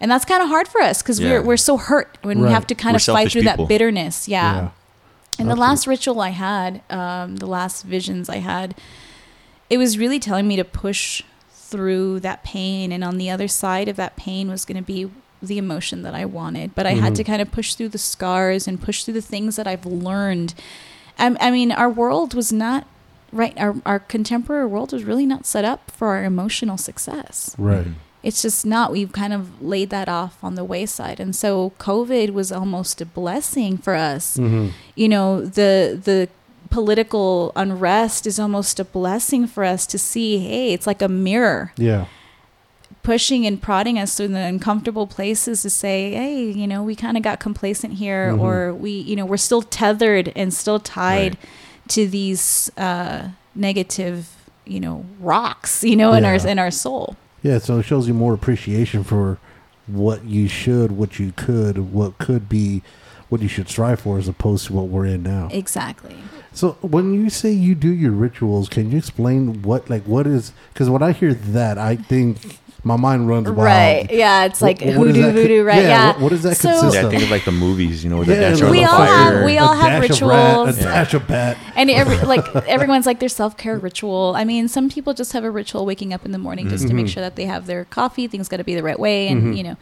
and that's kind of hard for us because Yeah. we're we're so hurt when we have to kind We're of fight through people. that bitterness yeah, Yeah. and the last ritual i had um, the last visions i had it was really telling me to push through that pain and on the other side of that pain was going to be the emotion that i wanted but i had Mhm. to kind of push through the scars and push through the things that i've learned. I, I mean our world was not right our, our contemporary world was really not set up for our emotional success. Right. it's just not we've kind of laid that off on the wayside and so covid was almost a blessing for us. Hmm you know the the political unrest is almost a blessing for us to see hey it's like a mirror Yeah. pushing and prodding us through the uncomfortable places to say hey you know we kind of got complacent here Mhm. or we you know we're still tethered and still tied Right. to these uh negative you know rocks you know in our in our soul Yeah, so it shows you more appreciation for what you should, what you could, what could be, what you should strive for, as opposed to what we're in now. Exactly. So when you say you do your rituals, can you explain what, like, what is? Because when I hear that, I think my mind runs wild. Right. Yeah. It's like What- what hoodoo that co- voodoo, right? yeah, Yeah. what- what does that So- consist Yeah, of? think of like the movies, you know, with the Yeah, dance like We the all fire. have- we a all have dash of rat, rituals. a dash of bat. And every like everyone's like their self care ritual. I mean, some people just have a ritual waking up in the morning just to make Mm-hmm. sure that they have their coffee. Things got to be the right way, and you know.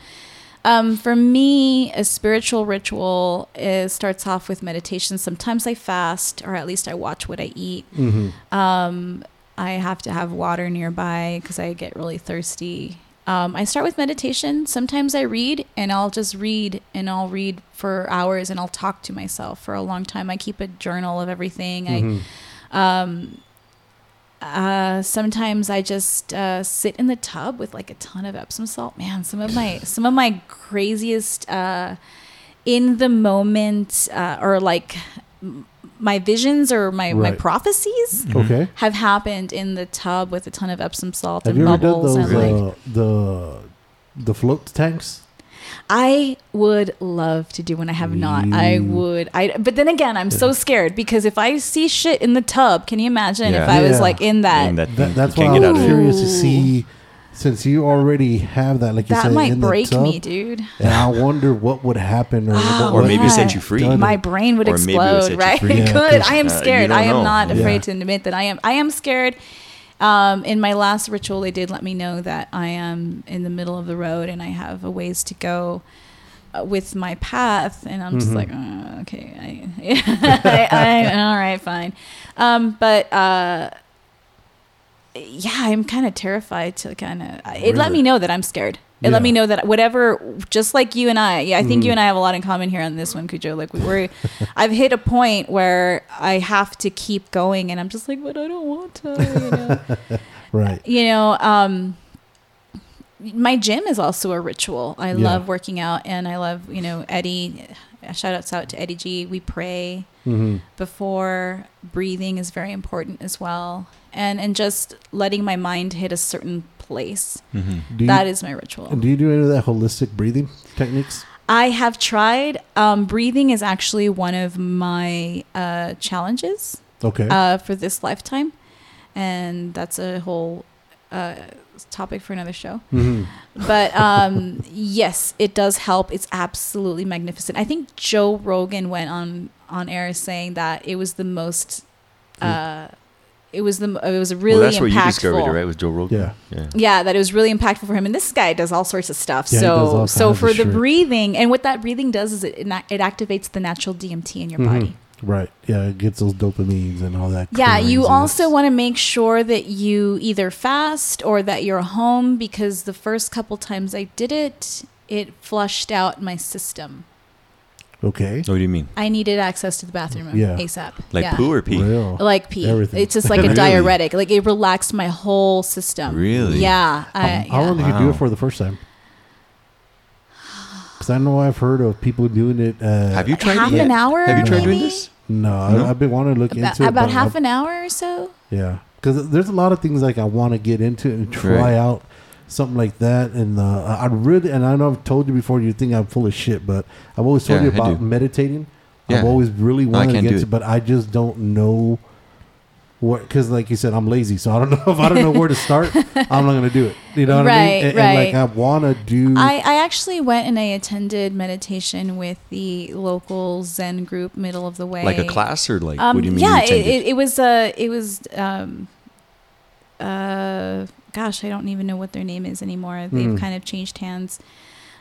Um, for me, a spiritual ritual is starts off with meditation. Sometimes I fast, or at least I watch what I eat. Mm-hmm. Um, I have to have water nearby because I get really thirsty. Um, I start with meditation. Sometimes I read, and I'll just read, and I'll read for hours, and I'll talk to myself for a long time. I keep a journal of everything. Mm-hmm. I um, uh, sometimes I just uh, sit in the tub with like a ton of Epsom salt. Man, some of my some of my craziest uh, in the moment uh, or like m- my visions or my, my prophecies Okay. have happened in the tub with a ton of Epsom salt Have and you ever done bubbles those and like uh, the the float tanks? I would love to do when I have not. I Mm. would. I. But then again, I'm so scared because if I see shit in the tub, can you imagine if Yeah. I was like in that? In that That, that's why I'm out it. curious to see, since you already have that, like you that said, might in the break tub, me, dude. And I wonder what would happen, or, Oh, Or maybe yeah. set you free. My brain would Or maybe it would explode, set you right? free. It Yeah, could. 'cause, I am uh, scared. don't I am know. not Yeah. afraid to admit that I am. I am scared. Um, in my last ritual, they did let me know that I am in the middle of the road and I have a ways to go uh, with my path, and I'm just Mhm. like, uh, okay, I, I, I, all right, fine. Um, but uh, yeah, I'm kind of terrified to kind of. It let me know that I'm scared. It let me know that whatever, just like you and I, yeah, I think you Mhm. and I have a lot in common here on this one, Cujo. Like we were, I've hit a point where I have to keep going, and I'm just like, but I don't want to. You know, right? you know um, my gym is also a ritual. I Yeah. love working out, and I love you know Eddie. Shout outs out to Eddie G. We pray hmm before breathing is very important as well, and and just letting my mind hit a certain place. Mhm. Do you, That is my ritual. do you do any of that holistic breathing techniques? I have tried. Um, breathing is actually one of my uh, challenges Okay. uh, for this lifetime, and that's a whole uh, topic for another show. hmm But um, yes, it does help. It's absolutely magnificent. I think Joe Rogan went on on air saying that it was the most. Uh, it was the it was really well, that's where you discovered it, right? With Joe Rogan. Yeah. Yeah. Yeah, that it was really impactful for him. And this guy does all sorts of stuff. Yeah, he does so all so kinds of for the shit. breathing, and what that breathing does is it it activates the natural DMT in your Mhm. body. Right. Yeah, it gets those dopamines and all that. Yeah, you also want to make sure that you either fast or that you're home because the first couple times I did it, it flushed out my system. Okay. What do you mean? I needed access to the bathroom Yeah. ASAP. Like yeah. poo or pee? Real. Like pee. Everything. It's just like a Really? diuretic. Like it relaxed my whole system. Really? Yeah. I, How, how yeah. long did you do it for the first time? Because I know I've heard of people doing it. Uh, Have you tried half it yet? an hour? Have you tried doing this? No, No? I, I've been wanting to look About, into it. about half I've- an hour or so. Yeah, because there's a lot of things like I want to get into and try Right. out something like that. And uh, I really, and I know I've told you before, you think I'm full of shit, but I've always told Yeah, you I about do. meditating. Yeah. I've always really No, wanted to get to, it. but I just don't know what. Because, like you said, I'm lazy, so I don't know if I don't know where to start. I'm not gonna do it. You know what I mean? And, right. and like I want to do. I, I actually went and I attended meditation with the local Zen group, Middle of the Way. Like a class or like Um, what do you mean? yeah, you it, it, it was uh, it was um, uh, gosh, I don't even know what their name is anymore. They've Mhm. kind of changed hands.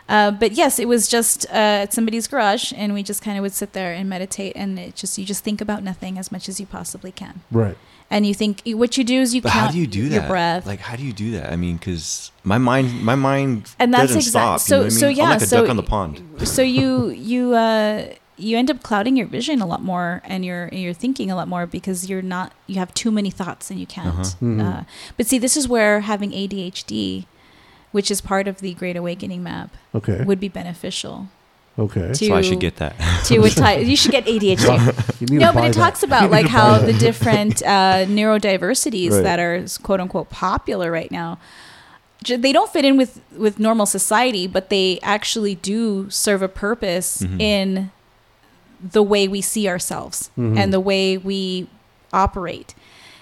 Uh, but yes, it was just uh, at somebody's garage, and we just kind of would sit there and meditate, and it just you just think about nothing as much as you possibly can, right. and you think what you do is you But count how do you do your that? breath, Like how do you do that? I mean, because my mind, my mind, And that's doesn't stop. so- you know what I so mean? yeah, I'm like a so- duck on the pond. so you you uh you end up clouding your vision a lot more and you're you're thinking a lot more because you're not you have too many thoughts and you can't Uh-huh. Mhm. uh, but see this is where having adhd which is part of the great awakening map Okay. would be beneficial okay. to So I should get that. to a ty- you should get adhd no but it that. talks about like how the different uh, neurodiversities Right. that are quote unquote popular right now they don't fit in with with normal society, but they actually do serve a purpose Mhm. in the way we see ourselves Mhm. and the way we operate.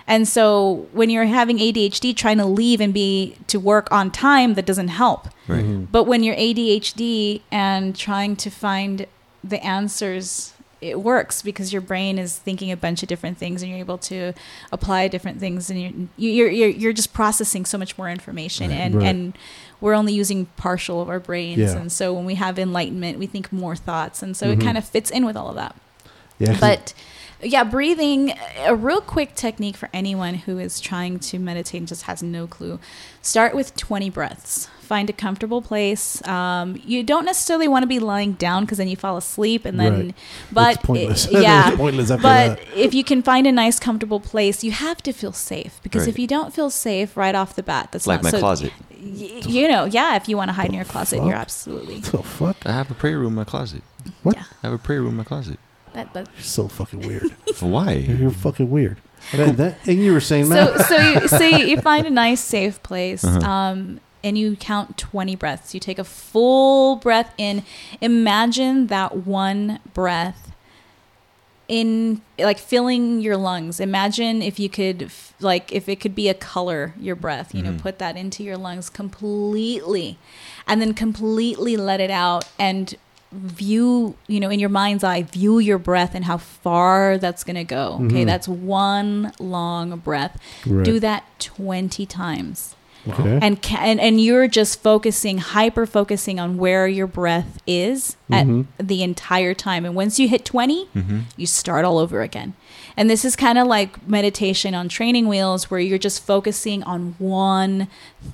And so when you're having ADHD trying to leave and be to work on time that doesn't help. Right. Mhm. But when you're ADHD and trying to find the answers, it works because your brain is thinking a bunch of different things and you're able to apply different things and you're you're you're, you're just processing so much more information Right. and Right. and we're only using partial of our brains Yeah. and so when we have enlightenment we think more thoughts and so Mhm. it kind of fits in with all of that Yeah, 'cause- but yeah, breathing, a real quick technique for anyone who is trying to meditate and just has no clue. Start with 20 breaths. Find a comfortable place. Um, you don't necessarily want to be lying down because then you fall asleep and then, Right. but It's pointless. it- yeah. It's pointless after but that. if you can find a nice, comfortable place, you have to feel safe because Right. if you don't feel safe right off the bat, that's Like not my so, closet. y- you know, yeah. If you want to hide in your closet, fuck? you're absolutely. the fuck? I have a prayer room in my closet. What? Yeah. I have a prayer room in my closet. That, that, You're so fucking weird. Why? You're fucking weird. That, that, and you were saying, so so you, so you find a nice safe place Uh-huh. um, and you count 20 breaths you take a full breath in imagine that one breath in like filling your lungs imagine if you could f- like if it could be a color your breath you know Mhm. put that into your lungs completely and then completely let it out and view you know in your mind's eye view your breath and how far that's going to go okay Mhm. that's one long breath Right. do that 20 times Okay. and, ca- and and you're just focusing hyper focusing on where your breath is at Mhm. the entire time and once you hit 20 Mm-hmm. you start all over again and this is kind of like meditation on training wheels where you're just focusing on one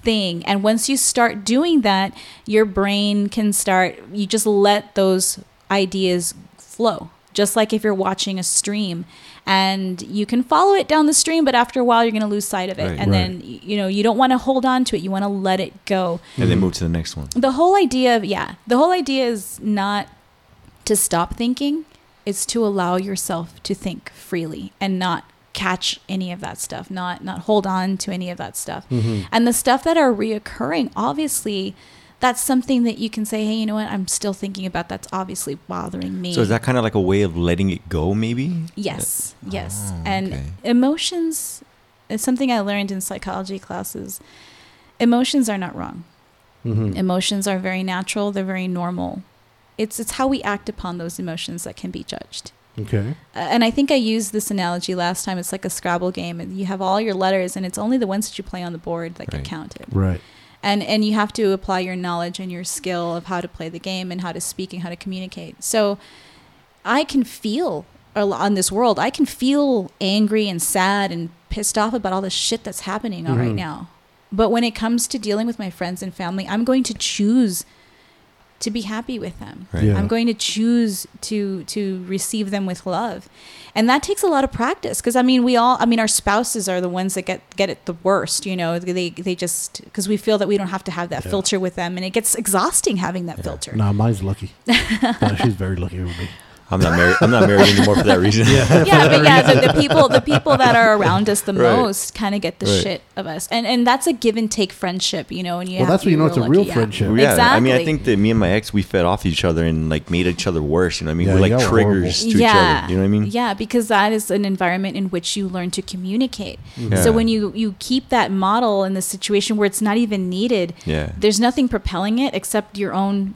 thing and once you start doing that your brain can start you just let those ideas flow just like if you're watching a stream and you can follow it down the stream but after a while you're going to lose sight of it Right. and Right. then you know you don't want to hold on to it you want to let it go And then move to the next one. the whole idea of yeah the whole idea is not to stop thinking it's to allow yourself to think freely and not catch any of that stuff not not hold on to any of that stuff Mhm. and the stuff that are reoccurring obviously that's something that you can say hey you know what i'm still thinking about that's obviously bothering me So is that kind of like a way of letting it go, maybe? Yes, yes. Oh, and okay. emotions is something I learned in psychology classes. Emotions are not wrong. Mhm. Emotions are very natural, they're very normal. It's it's how we act upon those emotions that can be judged. Okay. Uh, and I think I used this analogy last time. It's like a Scrabble game, and you have all your letters, and it's only the ones that you play on the board that Right. get counted. Right. And and you have to apply your knowledge and your skill of how to play the game and how to speak and how to communicate. So I can feel on this world. I can feel angry and sad and pissed off about all the shit that's happening all right mm-hmm. now. But when it comes to dealing with my friends and family, I'm going to choose to be happy with them. Right. Yeah. I'm going to choose to to receive them with love. And that takes a lot of practice because I mean we all I mean our spouses are the ones that get get it the worst, you know. They they just cuz we feel that we don't have to have that Yeah. filter with them and it gets exhausting having that filter. Nah, mine's lucky. Nah, she's very lucky with me. I'm not married. I'm not married anymore for that reason. Yeah. yeah, but yeah, the, the people the people that are around us the Right. most kind of get the Right. shit of us. And and that's a give and take friendship, you know, and you Well, that's what you know it's a real yeah. friendship. Well, yeah, I mean, I think that me and my ex we fed off each other and like made each other worse. You know, what I mean, Yeah, we're like y'all were triggers to each other. You know what I mean? Yeah, because that is an environment in which you learn to communicate. Mm-hmm. Yeah. So when you you keep that model in the situation where it's not even needed, Yeah. there's nothing propelling it except your own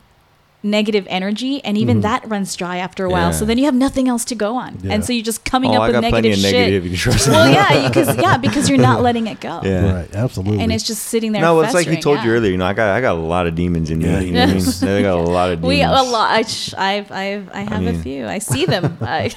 negative energy, and even Mhm. that runs dry after a while. Yeah. So then you have nothing else to go on, Yeah. and so you're just coming oh, up I with got negative of shit. negativity. Well, yeah, because yeah, because you're not letting it go, Yeah. Right. Absolutely. and it's just sitting there. No, it's like he festering, told you earlier. You know, I got I got a lot of demons in me. Yeah, you know what I mean? I got a lot of demons. We a lot. I, sh- I've I've I have a mean- few. I see them. I,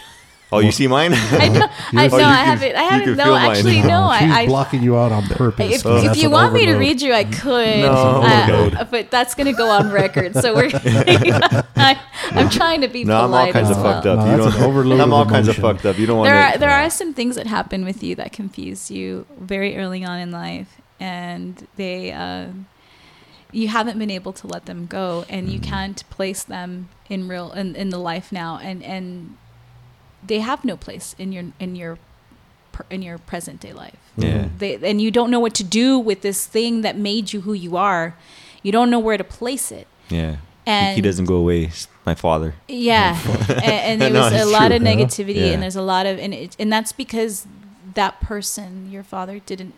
Oh, you see mine? I know. I, Oh, no, you I can- haven't. I you haven't. No, feel mine. actually, no. Uh, she's I, I blocking you out on purpose. If, so if you an want me to read you, I could. No, uh, but that's going to go on record. So we're. I, I'm trying to be no, I'm all kinds of well. fucked up. No, you don't. an overload I'm of all kinds of fucked up. You don't want There are to. there are some things that happen with you that confuse you very early on in life, and they uh, you haven't been able to let them go, and you Mhm. can't place them in real in, in the life now, and and they have no place in your in your in your present day life. Yeah. They, and you don't know what to do with this thing that made you who you are. You don't know where to place it. Yeah. He- And he doesn't go away. My father. Yeah, and, and there No, was a lot true. of negativity, Yeah. and there's a lot of, and it, and that's because that person, your father, didn't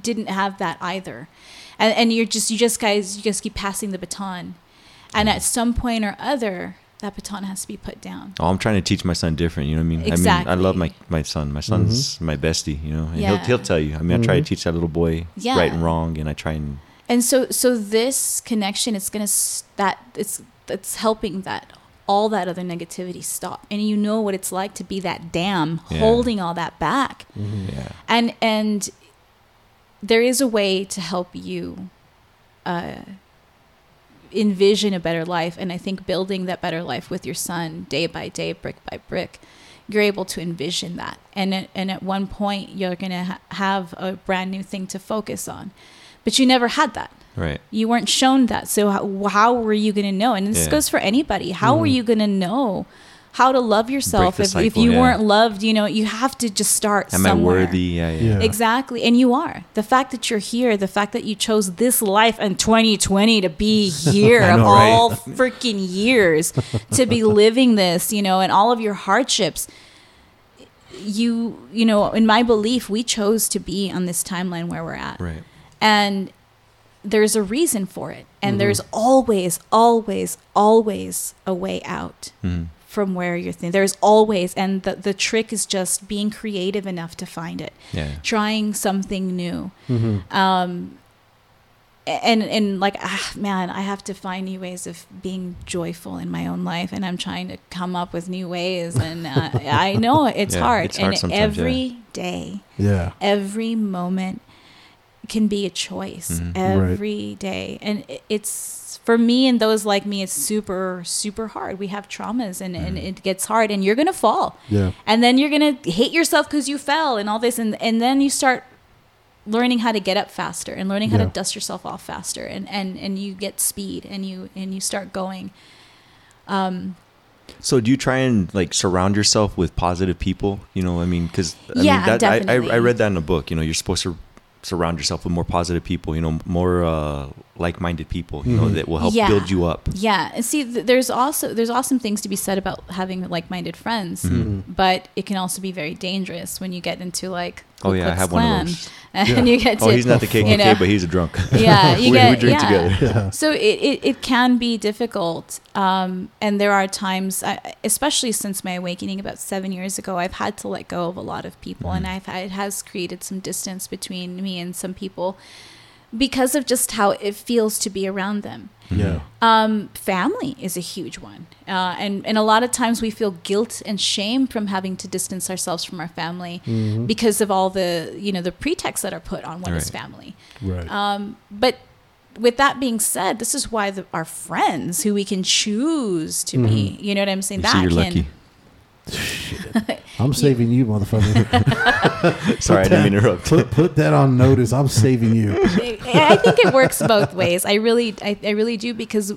didn't have that either, and and you're just you just guys you just keep passing the baton, and mm. at some point or other, that baton has to be put down. Oh, I'm trying to teach my son different. You know what I mean? I mean, I love my, my son. My son's my bestie. You know, and he'll he'll tell you. I mean, I try to Mhm. teach that little boy Yeah. right and wrong, and I try and And so so this connection is gonna that it's it's helping that all that other negativity stop, and you know what it's like to be that dam Yeah. holding all that back. yeah, and and there is a way to help you uh, envision a better life and i think building that better life with your son day by day brick by brick you're able to envision that. And at, and at one point you're going to ha- have a brand new thing to focus on. But you never had that. Right. you weren't shown that. So how, how were you going to know? And this Yeah. goes for anybody. How were mm. you going to know how to love yourself the if, if you yeah. weren't loved you know you have to just start Am I somewhere worthy? Yeah, yeah. Yeah. Exactly. And you are. The fact that you're here, the fact that you chose this life in 2020 to be here I of know, right? all freaking years to be living this, you know, and all of your hardships. You, you know, in my belief, we chose to be on this timeline where we're at. Right. And there's a reason for it. And there's always, always, always a way out Mhm. From where you're thinking. There's always, and the, the trick is just being creative enough to find it Yeah. trying something new Mhm. um and and like ah, man i have to find new ways of being joyful in my own life and i'm trying to come up with new ways and uh, i know it's Yeah, hard it's hard and sometimes, yeah. every day Yeah. every moment can be a choice Mhm. every day and it- it's for me and those like me it's super super hard we have traumas and, and Mm-hmm. it gets hard and you're gonna fall Yeah. and then you're gonna hate yourself because you fell and all this and and then you start learning how to get up faster and learning how Yeah. to dust yourself off faster and and and you get speed and you and you start going um So do you try and like surround yourself with positive people? You know, I mean, because I Yeah, mean, that, I, I, I read that in a book. You know, you're supposed to surround yourself with more positive people. You know, more uh, like-minded people. You know, Mhm. that will help Yeah. build you up. yeah and see th- there's also there's awesome things to be said about having like-minded friends Mm-hmm. but it can also be very dangerous when you get into like Oh, yeah, I Klux have one of those. and you get to Oh, he's not the KKK, you know. but he's a drunk. yeah you we, get we drink yeah. together. Yeah. so it, it, it can be difficult um, and there are times I, especially since my awakening about seven years ago i've had to let go of a lot of people and Mm-hmm. i've had, it has created some distance between me and some people because of just how it feels to be around them Yeah. um, family is a huge one uh, and, and a lot of times we feel guilt and shame from having to distance ourselves from our family Mhm. because of all the you know the pretexts that are put on what is Right. family Right. um, but with that being said, this is why the, our friends who we can choose to be, you know what I'm saying? Mm-hmm. You that see, you're can, lucky. I'm saving you, motherfucker. Sorry, I didn't mean to interrupt. put put that on notice. I'm saving you. I think it works both ways. I really, I, I really do because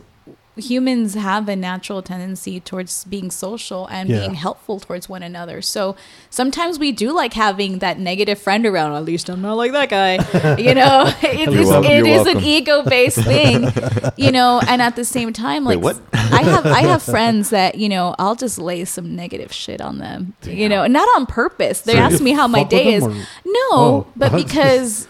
humans have a natural tendency towards being social and Yeah. being helpful towards one another. So sometimes we do like having that negative friend around. At least I'm not like that guy. You know, it is, welcome. it an ego-based thing. You know, and at the same time, Wait, like what? I have, I have friends that you know I'll just lay some negative shit on them. You know, not on purpose. They So ask me how my day is. or- No, Oh. but because.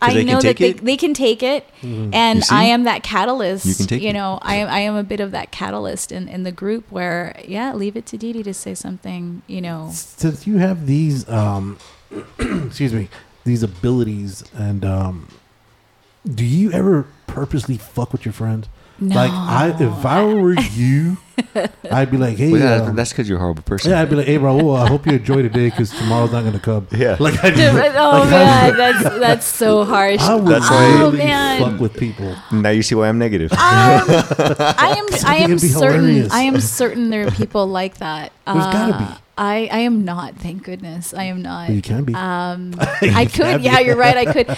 I they can know that they, it? they can take it, Mm-hmm. and I am that catalyst. You can take you it. know, I am I am a bit of that catalyst in, in the group where yeah, leave it to Didi to say something. You know, Since you have these, um, excuse me, these abilities, and um, do you ever purposely fuck with your friends? Like I, if I were you, I'd be like, hey, Well, yeah, um, that's because you're a horrible person. yeah, I'd be like, hey, bro, well, I hope you enjoy today because tomorrow's not gonna come. Yeah. like I, oh like, man, that's that's so harsh. I would That's why- really Oh, man. fuck with people. Now you see why I'm negative. Um, I am I am certain hilarious. I am certain there are people like that. There's gotta Uh, I I am not. Thank goodness, I am not. You can be. Um, I could. Yeah, you're right. I could.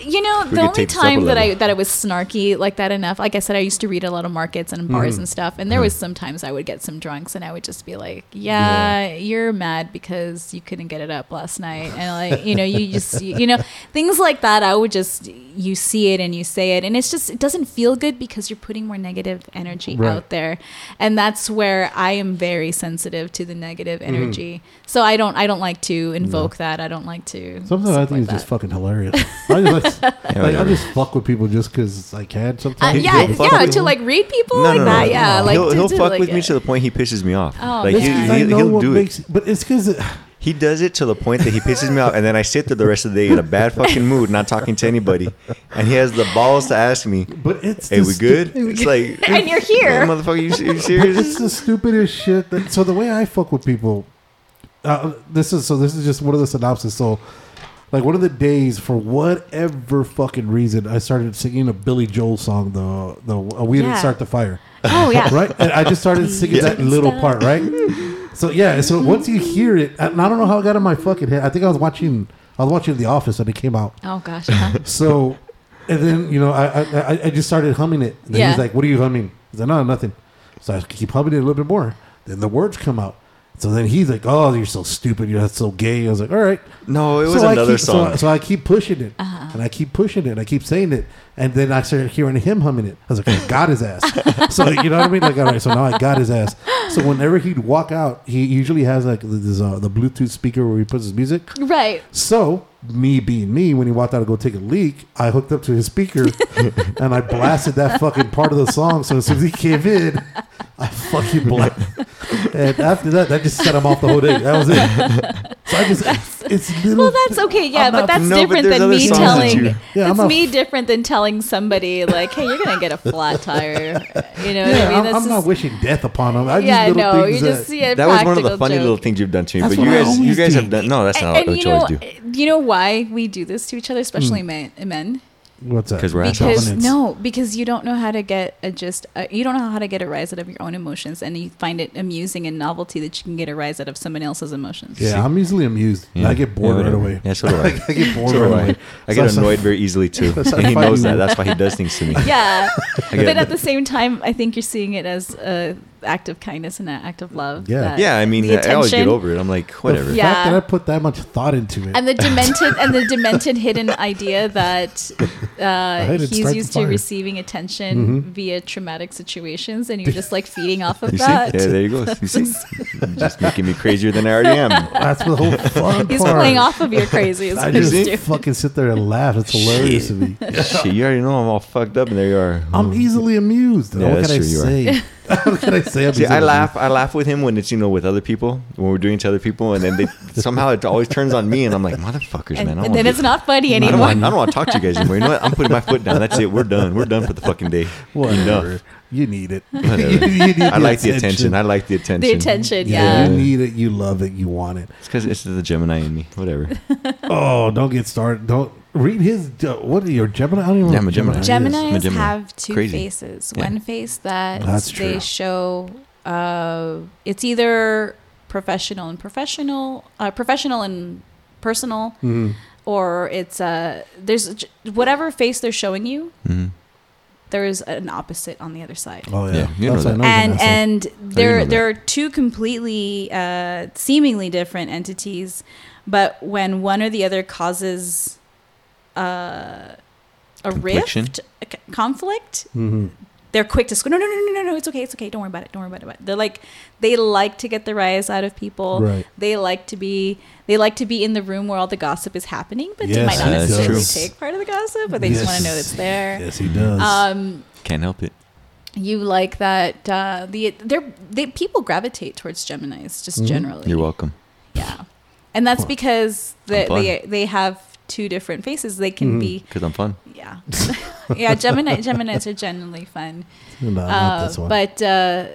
You know, We the only take this up a time that I that I was snarky like that enough. Like I said, I used to read a lot of markets and bars Mm-hmm. and stuff, and there was sometimes I would get some drunks, and I would just be like, "Yeah, you're mad because you couldn't get it up last night," and like you know, you just you know things like that. I would just you see it and you say it, and it's just it doesn't feel good because you're putting more negative energy Right. out there, and that's where I am very sensitive to the negative Mm-hmm. Energy. So I don't I don't like to invoke that. I don't like to. Sometimes I stuff think like it's just fucking hilarious. I just, like, I whatever. just fuck with people just because I can Uh, sometimes. yeah, he'll fuck yeah, with to you. like read people No, like no, that. no. Yeah, like he'll, to, he'll to, fuck like, with me to the point he pisses me off. Oh, like that's he. I he, know he'll what do it. makes, but it's because He does it to the point that he pisses me off, and then I sit there the rest of the day in a bad fucking mood, not talking to anybody. And he has the balls to ask me, but it's "Hey, the we stu- good?" It's like, and you're "Hey, here. motherfucker, you, you But serious? it's the stupidest shit. That, so the way I fuck with people, uh, this is so. This is just one of the synopsis. So, like one of the days, for whatever fucking reason, I started singing a Billy Joel song. The the uh, we didn't Yeah. start the fire, Oh yeah. right? And I just started singing that little part, right? So yeah. So once you hear it, and I don't know how it got in my fucking head. I think I was watching. I was watching The Office when it came out. Oh gosh. uh-huh. So, and then you know, I I, I- just started humming it. And then Yeah. he's like, "What are you humming?" He's like, "No, nothing." So I keep humming it a little bit more. Then the words come out. So then he's like, "Oh, you're so stupid. You're so gay." I was like, "All right." No, it was So another keep- so- song. So, I keep pushing it, Uh-huh. and I keep pushing it, and I keep saying it, and then I started hearing him humming it. I was like, "I got his ass." so you know what I mean? Like, all right, so now I got his ass. So whenever he'd walk out, he usually has like this uh, the Bluetooth speaker where he puts his music. right. So, me being me, when he walked out to go take a leak, I hooked up to his speaker and I blasted that fucking part of the song. So as soon as he came in, I fucking blasted. And after that, that just set him off the whole day. That was it. So I just, it's little. Well, that's okay. Yeah, I'm but not- that's No, different there's than me songs that telling. you- Yeah, I'm it's not- me different than telling somebody like, "Hey, you're gonna get a flat tire." You know what Yeah, I mean? I'm, That's I'm not wishing death upon them. I yeah, no, things you that, just see a that was one of the funny joke. little things you've done to me. That's but you guys, you guys do. have done. No, that's not and what you you know, always do. you know why we do this to each other, especially Hmm. men. Men, What's that? Because we're because assholes. Dominance. no, because you don't know how to get a just. Uh, you don't know how to get a rise out of your own emotions, and you find it amusing and novelty that you can get a rise out of someone else's emotions. Yeah, I'm easily amused. Yeah. I get bored Yeah, right away. Yeah, so do I. I get bored So right away. I get so- annoyed very easily too, and he knows that. That's why he does things to me. Yeah, but at the same time, I think you're seeing it as a act of kindness and an act of love. Yeah. that Yeah, I mean, I always get over it. I'm like, whatever. The Yeah. fact that I put that much thought into it. and the demented and the demented hidden idea that uh, he's used to receiving attention Mhm. via traumatic situations, and you're just like feeding off of You see? that. Yeah, there you go. You see? just making me crazier than I already am. That's the whole fun He's part. playing off of your crazy. I what he's just doing. fucking sit there and laugh. It's hilarious to me. Shit, you already know I'm all fucked up, and there you are. I'm easily amused. Yeah, what that's can I true, you are. say? What can I say? See, I laugh. I laugh with him when it's you know with other people when we're doing it to other people, and then they somehow it always turns on me, and I'm like, motherfuckers, and, man. I don't and then wanna it's not funny I don't, anymore. want, I don't want to talk to you guys anymore. You know what? I'm putting my foot down. That's it. We're done. We're done for the fucking day. Whatever. Enough. You need it. You, you need I like the attention. I like the attention. the attention, yeah, yeah. you need it. You love it. You want it. It's because it's the Gemini in me. Whatever. Oh, don't get started. Don't read his. Uh, what are your Gemini? I don't even know. Yeah, I'm a Gemini. is. Geminis Gemini. have two Crazy. faces. Yeah. One face that That's they true. show uh, it's either professional and professional, uh, professional and personal, Mhm. or it's uh, there's whatever face they're showing you. hmm There's an opposite on the other side. Oh yeah, Yeah, you know That's why I that. know he's an and and there know there are two completely uh, seemingly different entities, but when one or the other causes uh, a Confliction? rift, a c- conflict, Mhm. they're quick to go. No, no, no, no, no, no. It's okay. It's okay. Don't worry about it. Don't worry about it. They're like they like to get the rise out of people. Right. They like to be they like to be in the room where all the gossip is happening, but they might not that's necessarily take part of the gossip, but they just want to know Yes. it's there. Yes, he does. Um, Can't help it. you like that uh, the they're they people gravitate towards Gemini's just Mhm. generally. You're welcome. Yeah, and that's because they they they have two different faces. They can Mhm. be Because I'm fun. yeah yeah Gemini Gemini's are generally fun. no, not Uh, this one. but uh,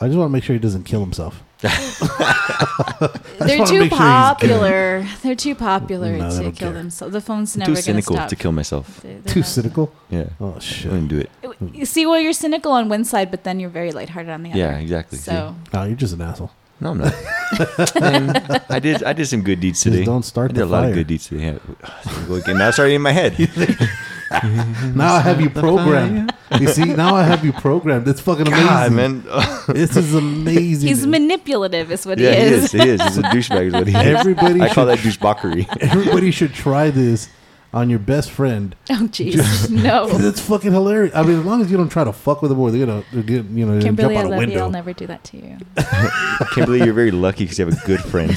I just want to make sure he doesn't kill himself. they're too make sure he's good. popular. They're too popular No, to kill care. themselves. The phone's I'm never too going to cynical stop. to kill myself. They're- they're Too not- cynical. Yeah. Oh shit. I shit. wouldn't do it. You see, well, you're cynical on one side, but then you're very lighthearted on the other. Yeah, exactly. So No, you're just an asshole. No, I'm not. Man, I did. I did some good deeds today. don't start I did the a lot fire. of good deeds today. Yeah. Go again. Now it's already in my head. Now I have you programmed. You see, now I have you programmed. It's fucking amazing. God, man. This is amazing. He's manipulative, is what yeah, he he is. is. He is. He's a douchebag. Is what he is. Everybody I call that douchebaggery. Everybody should try this on your best friend. Oh, jeez. No. It's fucking hilarious. I mean, as long as you don't try to fuck with them or they're gonna they're get, you know Kimberly, I jump out a love you. window. I'll never do that to you. Kimberly, you're very lucky because you have a good friend.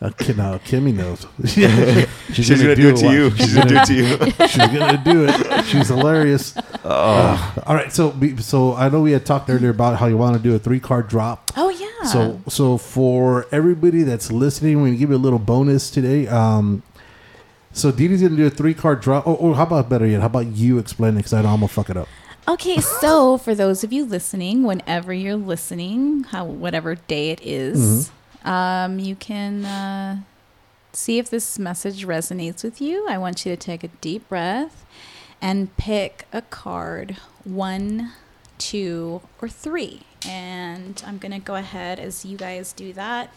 Uh, Kim, no, Kimmy knows. She's, She's gonna do it to you. She's gonna do it to you. She's gonna do it. She's hilarious. Uh, all right, so so I know we had talked earlier about how you want to do a three card drop. Oh, yeah. So so for everybody that's listening, we're gonna give you a little bonus today. Um, so Didi's gonna do a three card draw. Or, or how about better yet? How about you explain it? Because I know I'm gonna fuck it up. Okay, so for those of you listening, whenever you're listening, how whatever day it is, um, you can uh, see if this message resonates with you. I want you to take a deep breath and pick a card one, two, or three. And I'm going to go ahead as you guys do that.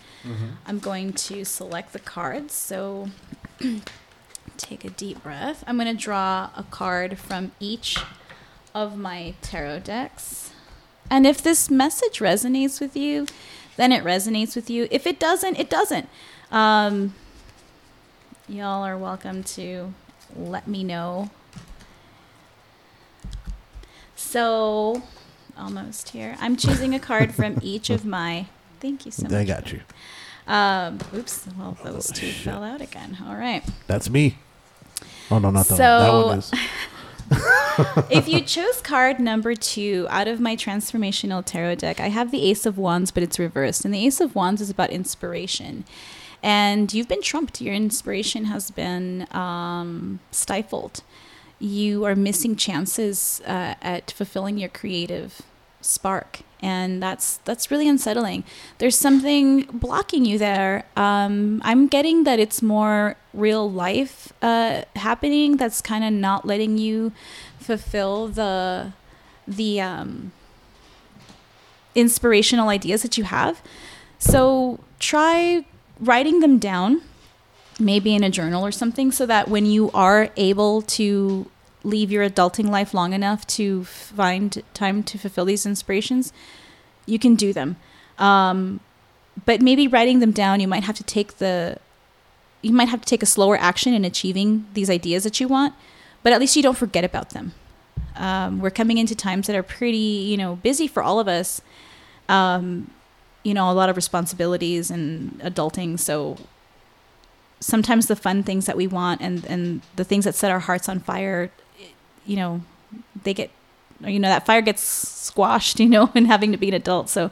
I'm going to select the cards. So take a deep breath. I'm going to draw a card from each of my tarot decks. And if this message resonates with you, then it resonates with you. If it doesn't, it doesn't. Um, y'all are welcome to let me know. So, almost here. I'm choosing a card from each of my. Thank you so much. I got you. Um, oops. Well, those two fell out again. All right. That's me. Oh no, not that So- one. That one is. if you chose card number two out of my transformational tarot deck, I have the Ace of Wands, but it's reversed. And the Ace of Wands is about inspiration. And you've been trumped. Your inspiration has been um, stifled. You are missing chances uh, at fulfilling your creative spark. And that's that's really unsettling. There's something blocking you there. Um, I'm getting that it's more real life uh, happening. That's kind of not letting you fulfill the the um, inspirational ideas that you have. So try writing them down, maybe in a journal or something, so that when you are able to leave your adulting life long enough to find time to fulfill these inspirations, you can do them. Um, but maybe writing them down, you might have to take the you might have to take a slower action in achieving these ideas that you want, but at least you don't forget about them. Um, we're coming into times that are pretty, you know, busy for all of us. Um, you know, a lot of responsibilities and adulting. So sometimes the fun things that we want and and the things that set our hearts on fire, you know, they get, you know, that fire gets squashed, you know, in having to be an adult. So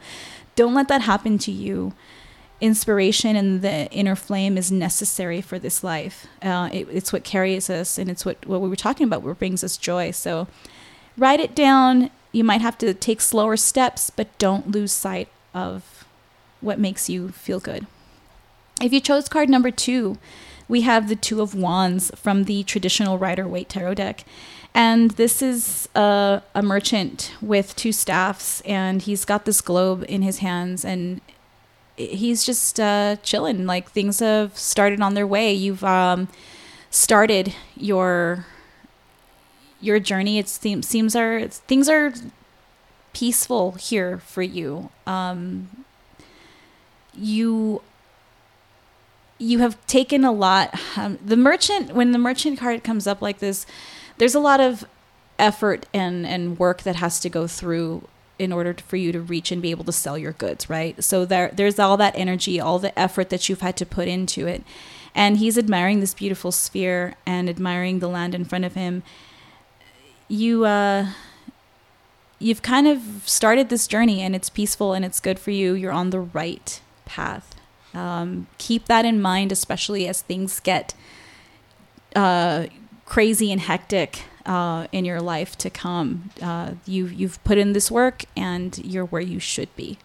don't let that happen to you inspiration and the inner flame is necessary for this life. Uh, it, it's what carries us, and it's what what we were talking about. What brings us joy. So, write it down. You might have to take slower steps, but don't lose sight of what makes you feel good. If you chose card number two, we have the Two of Wands from the traditional Rider Waite Tarot deck. And this is a, a merchant with two staffs, and he's got this globe in his hands, and he's just uh, chilling. Like things have started on their way. You've um, started your your journey. It seems seems are things are peaceful here for you. Um, you you have taken a lot. Um, the merchant when the merchant card comes up like this, there's a lot of effort and and work that has to go through in order to, for you to reach and be able to sell your goods, right? So there there's all that energy, all the effort that you've had to put into it. And he's admiring this beautiful sphere and admiring the land in front of him. You uh you've kind of started this journey and it's peaceful and it's good for you. You're on the right path. Um, keep that in mind, especially as things get uh, crazy and hectic uh, in your life to come. Uh, you you've put in this work and you're where you should be.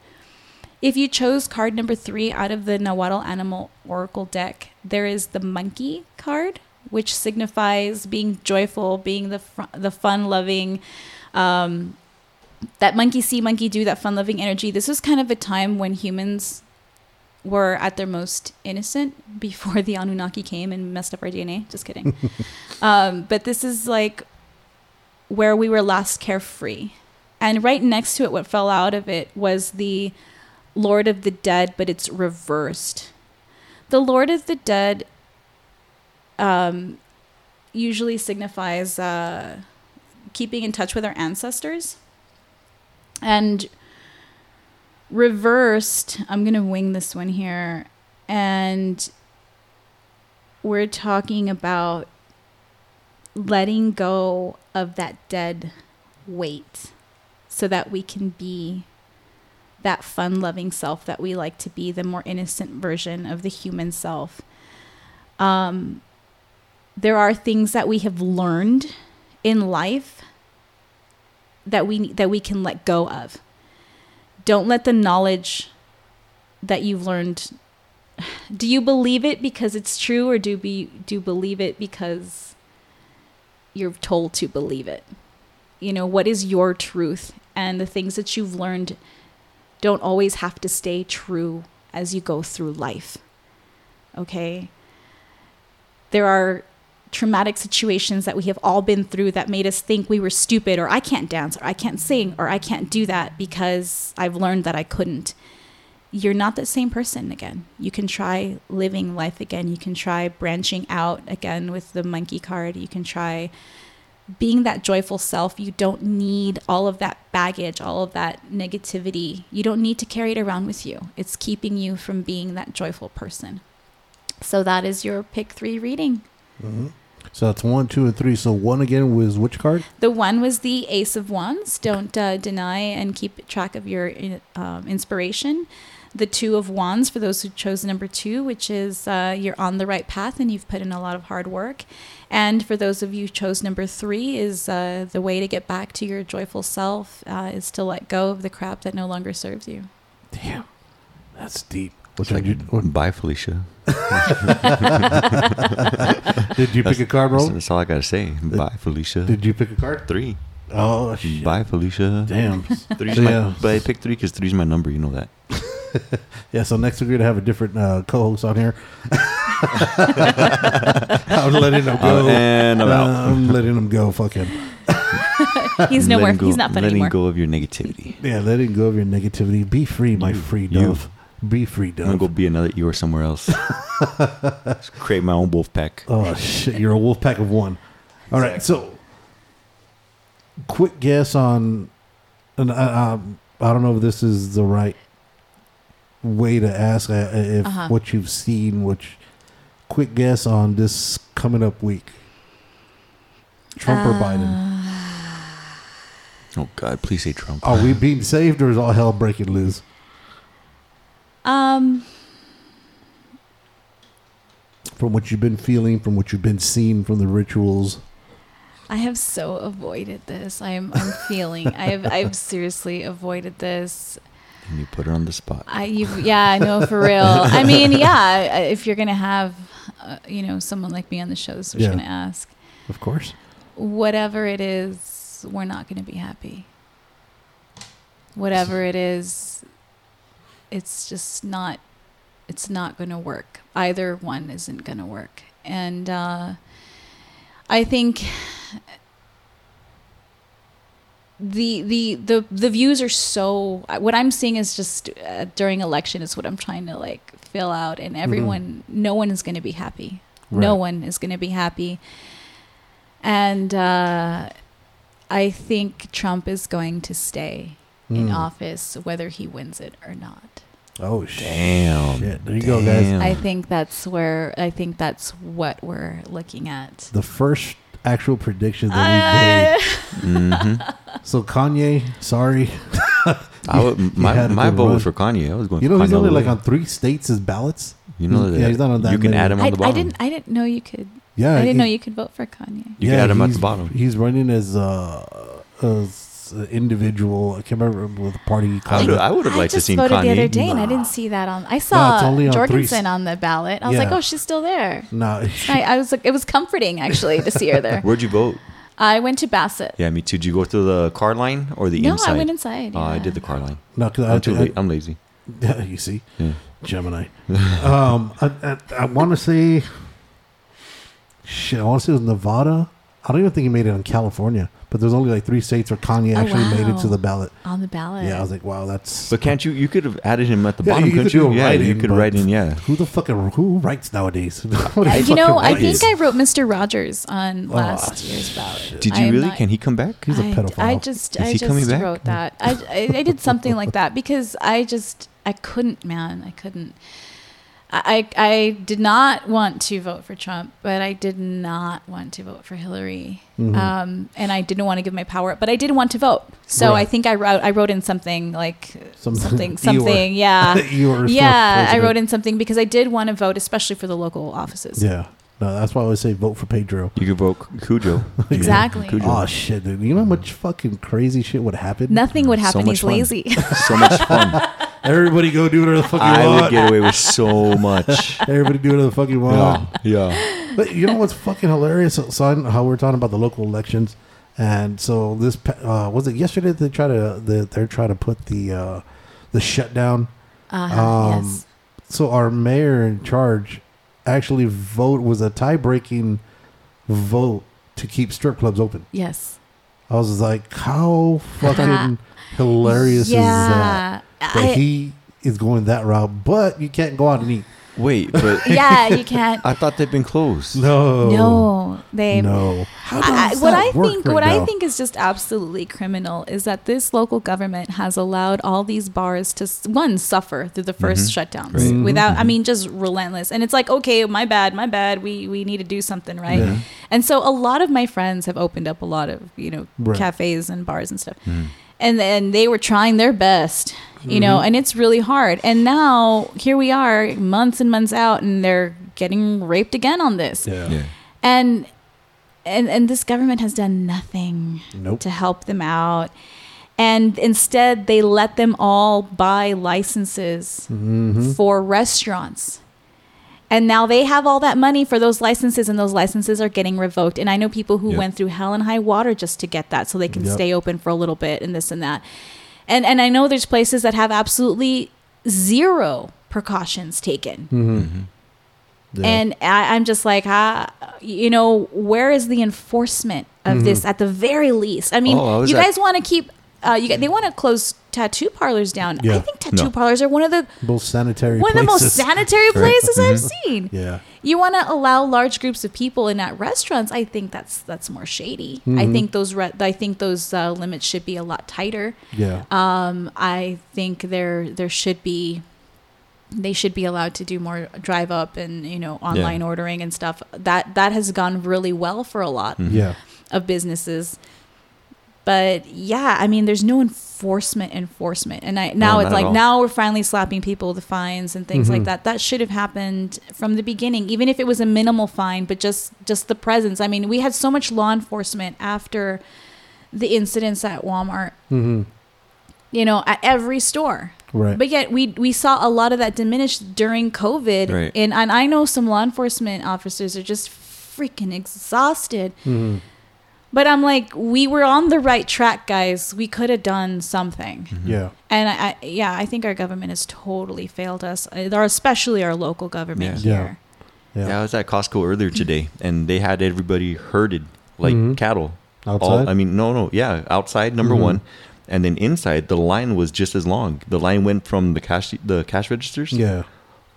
If you chose card number three out of the Nahuatl Animal Oracle deck, there is the monkey card, which signifies being joyful, being the fr- the fun loving, um, that monkey see, monkey do, that fun loving energy. This was kind of a time when humans were at their most innocent before the Anunnaki came and messed up our DNA. Just kidding. um, but this is like where we were last carefree. And right next to it, what fell out of it was the Lord of the Dead, but it's reversed. The Lord of the Dead um, usually signifies uh, keeping in touch with our ancestors. And reversed, I'm going to wing this one here. And we're talking about letting go of that dead weight so that we can be that fun loving self that we like to be, the more innocent version of the human self. Um, there are things that we have learned in life that we that we can let go of. Don't let the knowledge that you've learned do you believe it because it's true or do be do you believe it because you're told to believe it? You know, what is your truth? And the things that you've learned don't always have to stay true as you go through life. Okay? There are traumatic situations that we have all been through that made us think we were stupid or I can't dance or I can't sing or I can't do that because I've learned that I couldn't. You're not the same person again. You can try living life again. You can try branching out again with the monkey card. You can try being that joyful self. You don't need all of that baggage, all of that negativity. You don't need to carry it around with you. It's keeping you from being that joyful person. So that is your pick three reading. So that's one, two, and three. So one again was which card? The one was the Ace of Wands. Don't uh, deny and keep track of your um, inspiration. The Two of Wands for those who chose number two, which is uh, you're on the right path and you've put in a lot of hard work. And for those of you who chose number three, is uh, the way to get back to your joyful self uh, is to let go of the crap that no longer serves you. Damn, that's deep. It's Which like, one did, what, bye, Felicia. did you pick a card, That's, bro? that's all I gotta say. Bye, Felicia. Did you pick a card? three. Oh shit! Bye, Felicia. Damn. Three's So, my, yeah. But I picked three because three's my number. You know that. Yeah. So next week we're gonna have a different uh, co-host on here. I'm letting him go. Uh, and I'm Uh, out. I'm letting him go. Fuck him. He's nowhere. Letting go- He's not fun letting anymore. go of your negativity. Yeah, letting go of your negativity. Be free, my You- free you. Dove. Be free, I'm gonna go be another Eeyore somewhere else. Just create my own wolf pack. Oh shit! You're a wolf pack of one. All right, so quick guess on, and I, um, I don't know if this is the right way to ask uh, if Uh-huh. what you've seen. Which quick guess on this coming up week? Trump or Biden? Oh God, please say Trump. Are we being saved or is all hell breaking loose? Um, From what you've been feeling, from what you've been seeing, from the rituals. I have so avoided this. I'm I'm feeling. I've I've seriously avoided this. And you put her on the spot. I you yeah I know for real. I mean yeah, if you're gonna have uh, you know someone like me on the show, this is what Yeah. you're gonna ask. Of course. Whatever it is, we're not gonna be happy. Whatever it is, it's just not. It's not gonna work. Either one isn't gonna work, and uh, I think the the the the views are so what i'm seeing is just uh, during election is what i'm trying to like fill out and everyone no one is going to be happy. No one is going to be happy. And uh i think trump is going to stay in Mm. office whether he wins it or not Oh! Damn. Shit. There you go, guys. I think that's where i think that's what we're looking at The first actual prediction that we made. Uh, hmm So Kanye, sorry. I would, my my vote run. was for Kanye. I was going. You know he's Kanye only like on three states as ballots. You know that. Yeah, he's not on that You can many. add him on I, the I bottom. didn't i didn't know you could Yeah, i didn't know you could vote for kanye You can add him at the bottom. He's running as uh, as an individual. I can't remember with the party. I called would, it. I would have I liked to just see voted the other day, and I didn't see that on. I saw it's only on three Jorgensen s- on the ballot. I was like, Yeah. oh, she's still there. No, I, I was like, it was comforting actually to see her there. Where'd you vote? I went to Bassett. Yeah, me too. Did you go through the car line or the No, inside? I went inside. Oh, I yeah. did the car line. No, because I'm too I, late. I'm lazy. Yeah, you see, Yeah. Gemini. um, I, I, I want to say, shit. I want to say it was Nevada. I don't even think he made it in California, but there's only like three states where Kanye Oh, actually made it to the ballot. on the ballot. Yeah, I was like, wow, that's. But can't you? You could have added him at the Yeah, bottom, you could couldn't do you? a Yeah, you could write in. Yeah. who the fucking who writes nowadays? Nobody Uh, you fucking know, I think I wrote Mr. Rogers on Oh, last year's ballot. Did you I'm really? not- Can he come back? He's a I- pedophile. I just, Is I he coming just back? wrote that. I, I, I did something like that because I just, I couldn't, man, I couldn't. I, I I did not want to vote for Trump, but I did not want to vote for Hillary, Mhm. um, and I didn't want to give my power up, but I did want to vote. So Right. I think I wrote, I wrote in something like Something- something, you something, yeah, you yeah. I wrote in something because I did want to vote, especially for the local offices. Yeah, no, that's why I always say vote for Pedro. You could vote Cujo. Exactly. Cujo. Oh shit, dude! You know how much fucking crazy shit would happen? Nothing would happen. much He's fun. lazy. so much fun. Everybody go do whatever the fuck you I would get away with so much. Everybody do whatever the fuck you want. Yeah. Yeah. But you know what's fucking hilarious? So, so I- how we're talking about the local elections, and so this pa- uh, was it yesterday? They try to they, they're trying to put the uh, the shutdown. Uh-huh, Um, yes. So our mayor in charge actually vote was a tie breaking vote to keep strip clubs open. Yes. I was like, how fucking hilarious is that? Yeah. That I- he is going that route, but you can't go out and eat. Wait, but yeah, you can't. I thought they've been closed. No, No, they. no. How I, does what I work think, right what now? I think is just absolutely criminal is that this local government has allowed all these bars to one suffer through the 1st shutdowns Right. Mhm. without. I mean, just relentless. And it's like, okay, my bad, my bad. We we need to do something, right? Yeah. And so a lot of my friends have opened up a lot of you know Right. cafes and bars and stuff. Mm. and then they were trying their best you know Mm-hmm. and it's really hard and now here we are months and months out and they're getting raped again on this Yeah. Yeah. and and and this government has done nothing Nope. to help them out and instead they let them all buy licenses Mm-hmm. for restaurants and now they have all that money for those licenses and those licenses are getting revoked and i know people who Yep. went through hell and high water just to get that so they can Yep. stay open for a little bit and this and that and and i know there's places that have absolutely zero precautions taken Mm-hmm. Yeah. and I, I'm just like, ah, you know, where is the enforcement of Mm-hmm. this at the very least? I mean, Oh, I you at- guys want to keep, uh, you they want to close tattoo parlors down. Yeah. I think tattoo No. parlors are one of the most sanitary. one of the most places. sanitary places I've seen. Yeah. You want to allow large groups of people in at restaurants? I think that's that's more shady. I Mhm. think those re- I think those uh, limits should be a lot tighter. Yeah. Um, I think there there should be they should be allowed to do more drive up and you know online ordering and stuff. That that has gone really well for a lot Mhm. Yeah. of businesses. But yeah, I mean, there's no enforcement, enforcement, and I now not it's like now we're finally slapping people with fines and things like Mhm. that. That should have happened from the beginning, even if it was a minimal fine, but just just the presence. I mean, we had so much law enforcement after the incidents at Walmart, Mm-hmm. you know, at every store. Right. But yet we we saw a lot of that diminish during COVID, Right. and and I know some law enforcement officers are just freaking exhausted. mm-hmm. But I'm like, we were on the right track, guys. We could have done something. Yeah. And I, I, yeah, I think our government has totally failed us, uh, especially our local government Yeah. here. Yeah. Yeah, I was at Costco earlier today, and they had everybody herded like Mhm. cattle. Outside. All, I mean, no, no, yeah, outside number Mhm. one, and then inside the line was just as long. The line went from the cash the cash registers yeah.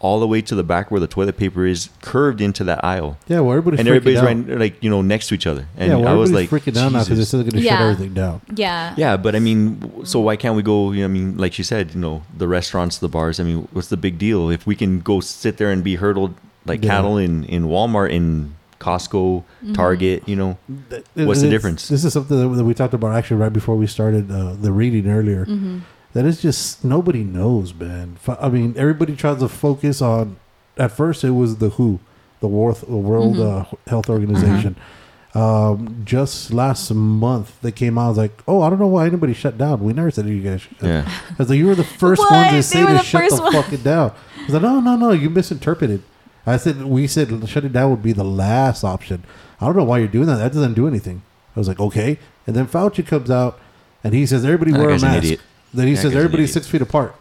All the way to the back where the toilet paper is, curved into that aisle, Yeah. Well, everybody's and freaking everybody's out. right like you know next to each other. And yeah. Well, I was like, freaking out because they Jesus. said they're going to Yeah. shut everything down. Yeah. Yeah, but I mean, so why can't we go? You know, I mean, like you said, you know, the restaurants, the bars. I mean, what's the big deal if we can go sit there and be hurdled like Yeah. cattle in in Walmart, in Costco, Target? You know, Th- What's the difference? This is something that that we talked about actually right before we started uh, the reading earlier. Mm-hmm. That is just nobody knows, man. I mean, everybody tries to focus on. At first, it was the WHO, the World, the World Mhm. uh, Health Organization. Um, just last month, they came out I was like, "Oh, I don't know why anybody shut down. We never said you guys." Shut down. yeah, I was like, "You were the first What? one to say to shut the one. fucking down." I was like, "No, no, no, you misinterpreted." I said we said shutting down would be the last option. I don't know why you're doing that. That doesn't do anything. I was like, okay. And then Fauci comes out and he says everybody That wear a guy's an mask. Idiot. Then he That says guy's an everybody's six feet apart,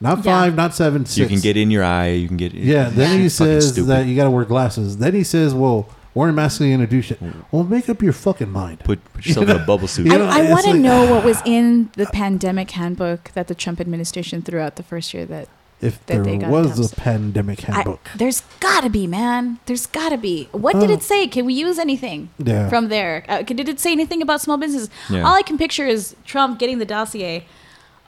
not Yeah. five, not seven, six. You can get in your eye. You can get. Yeah. Then he Fucking says stupid. that you got to wear glasses. Then he says, well, wearing masks ain't gonna do shit. Well, make up your fucking mind. Put, put yourself in a bubble suit. You know, I, I it's want to like- know what was in the pandemic handbook that the Trump administration threw out the first year that If that they there got was cups. a pandemic I, handbook, there's gotta be, man. There's gotta be. What did Oh. it say? Can we use anything Yeah. from there? Uh, did it say anything about small businesses? Yeah. All I can picture is Trump getting the dossier.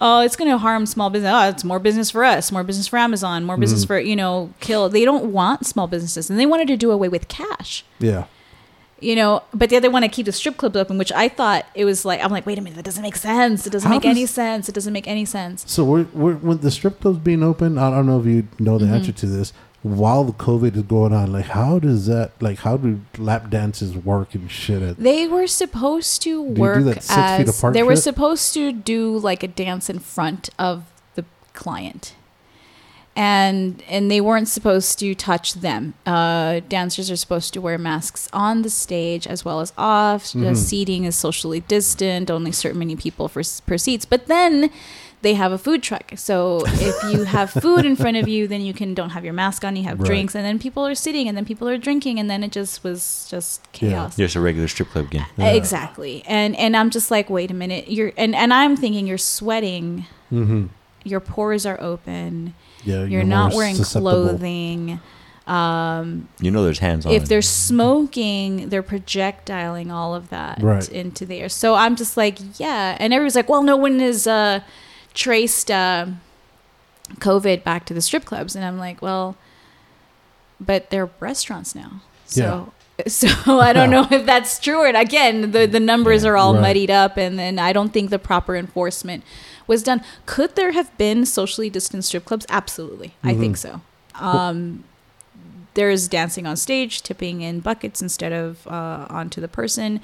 Oh, it's going to harm small business. Oh, it's more business for us, more business for Amazon, more business Mm-hmm. for you know, kill. They don't want small businesses, and they wanted to do away with cash. yeah. You know, but the other one to keep the strip clubs open, which I thought it was like I'm like, wait a minute, that doesn't make sense. It doesn't How make any sense. It doesn't make any sense. So we're, we're when the strip clubs being open, I don't know if you know the Mm-hmm. answer to this. While the COVID is going on, like how does that like how do lap dances work and shit? At, They were supposed to do work six feet as they were supposed to do like a dance in front of the client, and and they weren't supposed to touch them. Uh, dancers are supposed to wear masks on the stage as well as off. The Mm-hmm. seating is socially distant, only certain many people for per seats. But then they have a food truck. So if you have food in front of you, then you can don't have your mask on. You have Right. drinks, and then people are sitting, and then people are drinking, and then it just was just Yeah. chaos. Just a regular strip club again. Yeah. Exactly. And and I'm just like, wait a minute. You're and, and I'm thinking you're sweating. mm-hmm. Your pores are open. Yeah, You're, not wearing clothing. Um, You know, there's hands on. if they're smoking, they're projectiling all of that Right. into the air. So I'm just like, yeah. And everybody's like, well, no one is uh, traced uh, COVID back to the strip clubs. And I'm like, well, but they're restaurants now. So. So I don't know if that's true. And again, the the numbers Yeah. are all Right. muddied up, and then I don't think the proper enforcement was done. Could there have been socially distant strip clubs? Absolutely, I Mm-hmm. think so. Um, there's dancing on stage, tipping in buckets instead of uh, onto the person.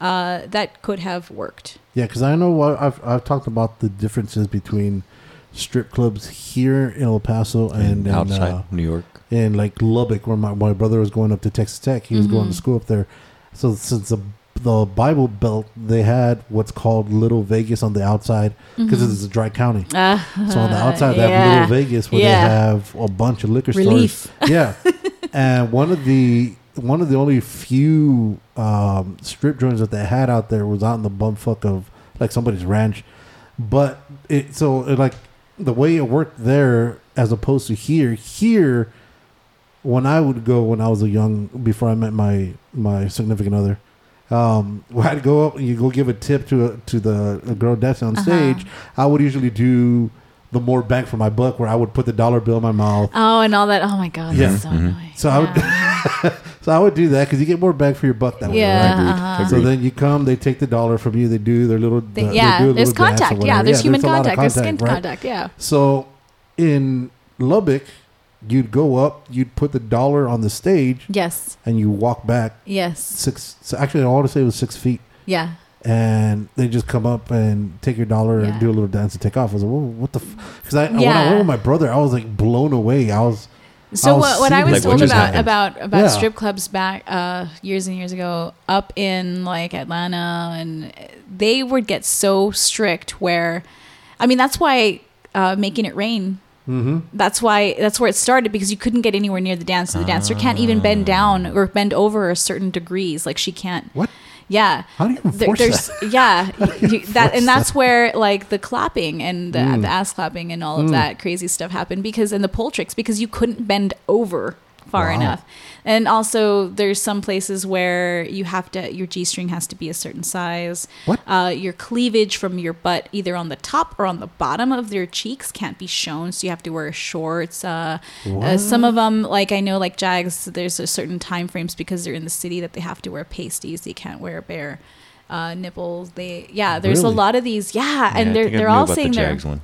Uh, that could have worked. Yeah, because I know what I've I've talked about the differences between strip clubs here in El Paso and, and in, outside uh, New York. and like Lubbock, where my, my brother was going up to Texas Tech. He was going to Mhm. school up there. So since the the Bible Belt, they had what's called Little Vegas on the outside because Mm-hmm. it's a dry county. Uh, So on the outside, they have. Little Vegas where Yeah. they have a bunch of liquor Relief. stores. Yeah, and one of the one of the only few um, strip joints that they had out there was out in the bumfuck of like somebody's ranch. But it so it, like the way it worked there as opposed to here. Here, when I would go when I was a young before I met my my significant other. Um, I'd go up and you go give a tip to a, to the girl dancing on Uh-huh. stage. I would usually do the more bang for my buck, where I would put the dollar bill in my mouth. Oh, and all that. Oh my god, Yeah. that's so Mhm. annoying. So I would, so I would do that because you get more bang for your buck that way. Yeah, right? uh-huh. So then you come, they take the dollar from you. They do their little, They- uh, yeah, do a there's little dance or contact. Yeah, whatever. there's human a lot of contact. There's skin right? contact. Yeah. So in Lubbock, you'd go up, you'd put the dollar on the stage, Yes. and you walk back Yes. six. So actually, I want to say it was six feet. Yeah. And they just come up and take your dollar Yeah. and do a little dance and take off. I was like, Whoa, what the? Because I when I went with my brother, I was like blown away. I was So I'll what, what I was this. Like, told just about happened? about about Yeah. strip clubs back uh, years and years ago up in like Atlanta, and they would get so strict where, I mean, that's why uh, making it rain. mm-hmm. That's why that's where it started because you couldn't get anywhere near the dancer. The dancer can't even bend down or bend over a certain degrees. Like she can't. what? Yeah. How do you There- enforce there's that? yeah you, you- that and that's where like the clapping and the, Mm. the ass clapping and all of Mm. that crazy stuff happened because and the pole tricks because you couldn't bend over far Wow. enough. And also there's some places where you have to your g-string has to be a certain size. What? uh, your cleavage from your butt either on the top or on the bottom of their cheeks can't be shown. So you have to wear shorts uh, uh, some of them like i know like jags there's a certain time frames because they're in the city that they have to wear pasties. They can't wear bare uh, nipples they yeah there's Really? a lot of these. Yeah, Yeah, and they're they're all about the saying they're one.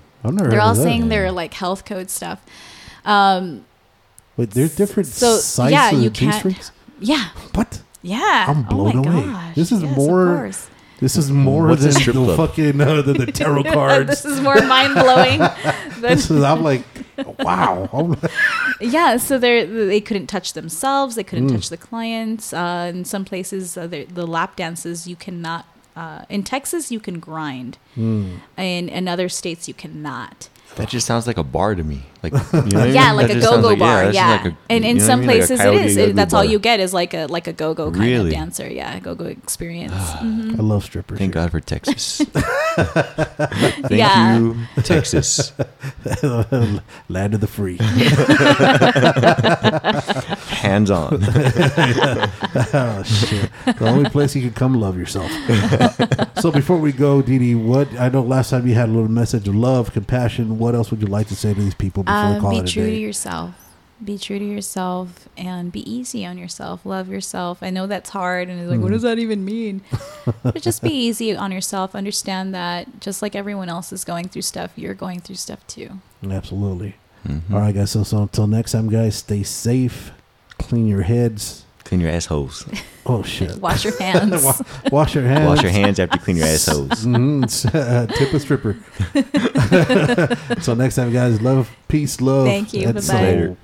They're all saying they're like health code stuff. Um Wait, there's different So, sizes yeah, you of can't- G-strings? yeah What? yeah I'm blown oh my away. gosh. This is Yes, of more- course. This is more What's than the club? fucking uh, than the tarot cards. this is more mind blowing this is I'm like wow. Oh, yeah so they they couldn't touch themselves they Mm. couldn't touch the clients uh, in some places uh, the the lap dances you cannot uh, in texas you can grind Mm. in in other states you cannot That just sounds like a bar to me. Like you know what I mean? yeah like That a go-go like- bar that's yeah, like a- and you in know what I some mean? Places it Coyote is Ugly It- that's all you get is like a like a go-go kind Really? of dancer yeah a go-go experience Mhm. I love strippers. Thank God for Texas. Thank Yeah. you, Texas. Land of the free. Hands on. oh shit! The only place you can come love yourself. so before we go, Didi, what I know last time you had a little message of love, compassion. What else would you like to say to these people before we Um, call be it a true to yourself. Be true to yourself and be easy on yourself. Love yourself. I know that's hard and it's like, what does that even mean? but just be easy on yourself. Understand that just like everyone else is going through stuff, you're going through stuff too. Absolutely. Mhm. All right, guys. So, so until next time, guys, stay safe. Clean your heads. Clean your assholes. Oh shit! Wash your hands. Wa- Wash your hands. Wash your hands after you clean your assholes. Mhm. Uh, tip a stripper. so next time, guys, love, peace, love. Thank you. Bye-bye. soul. Later.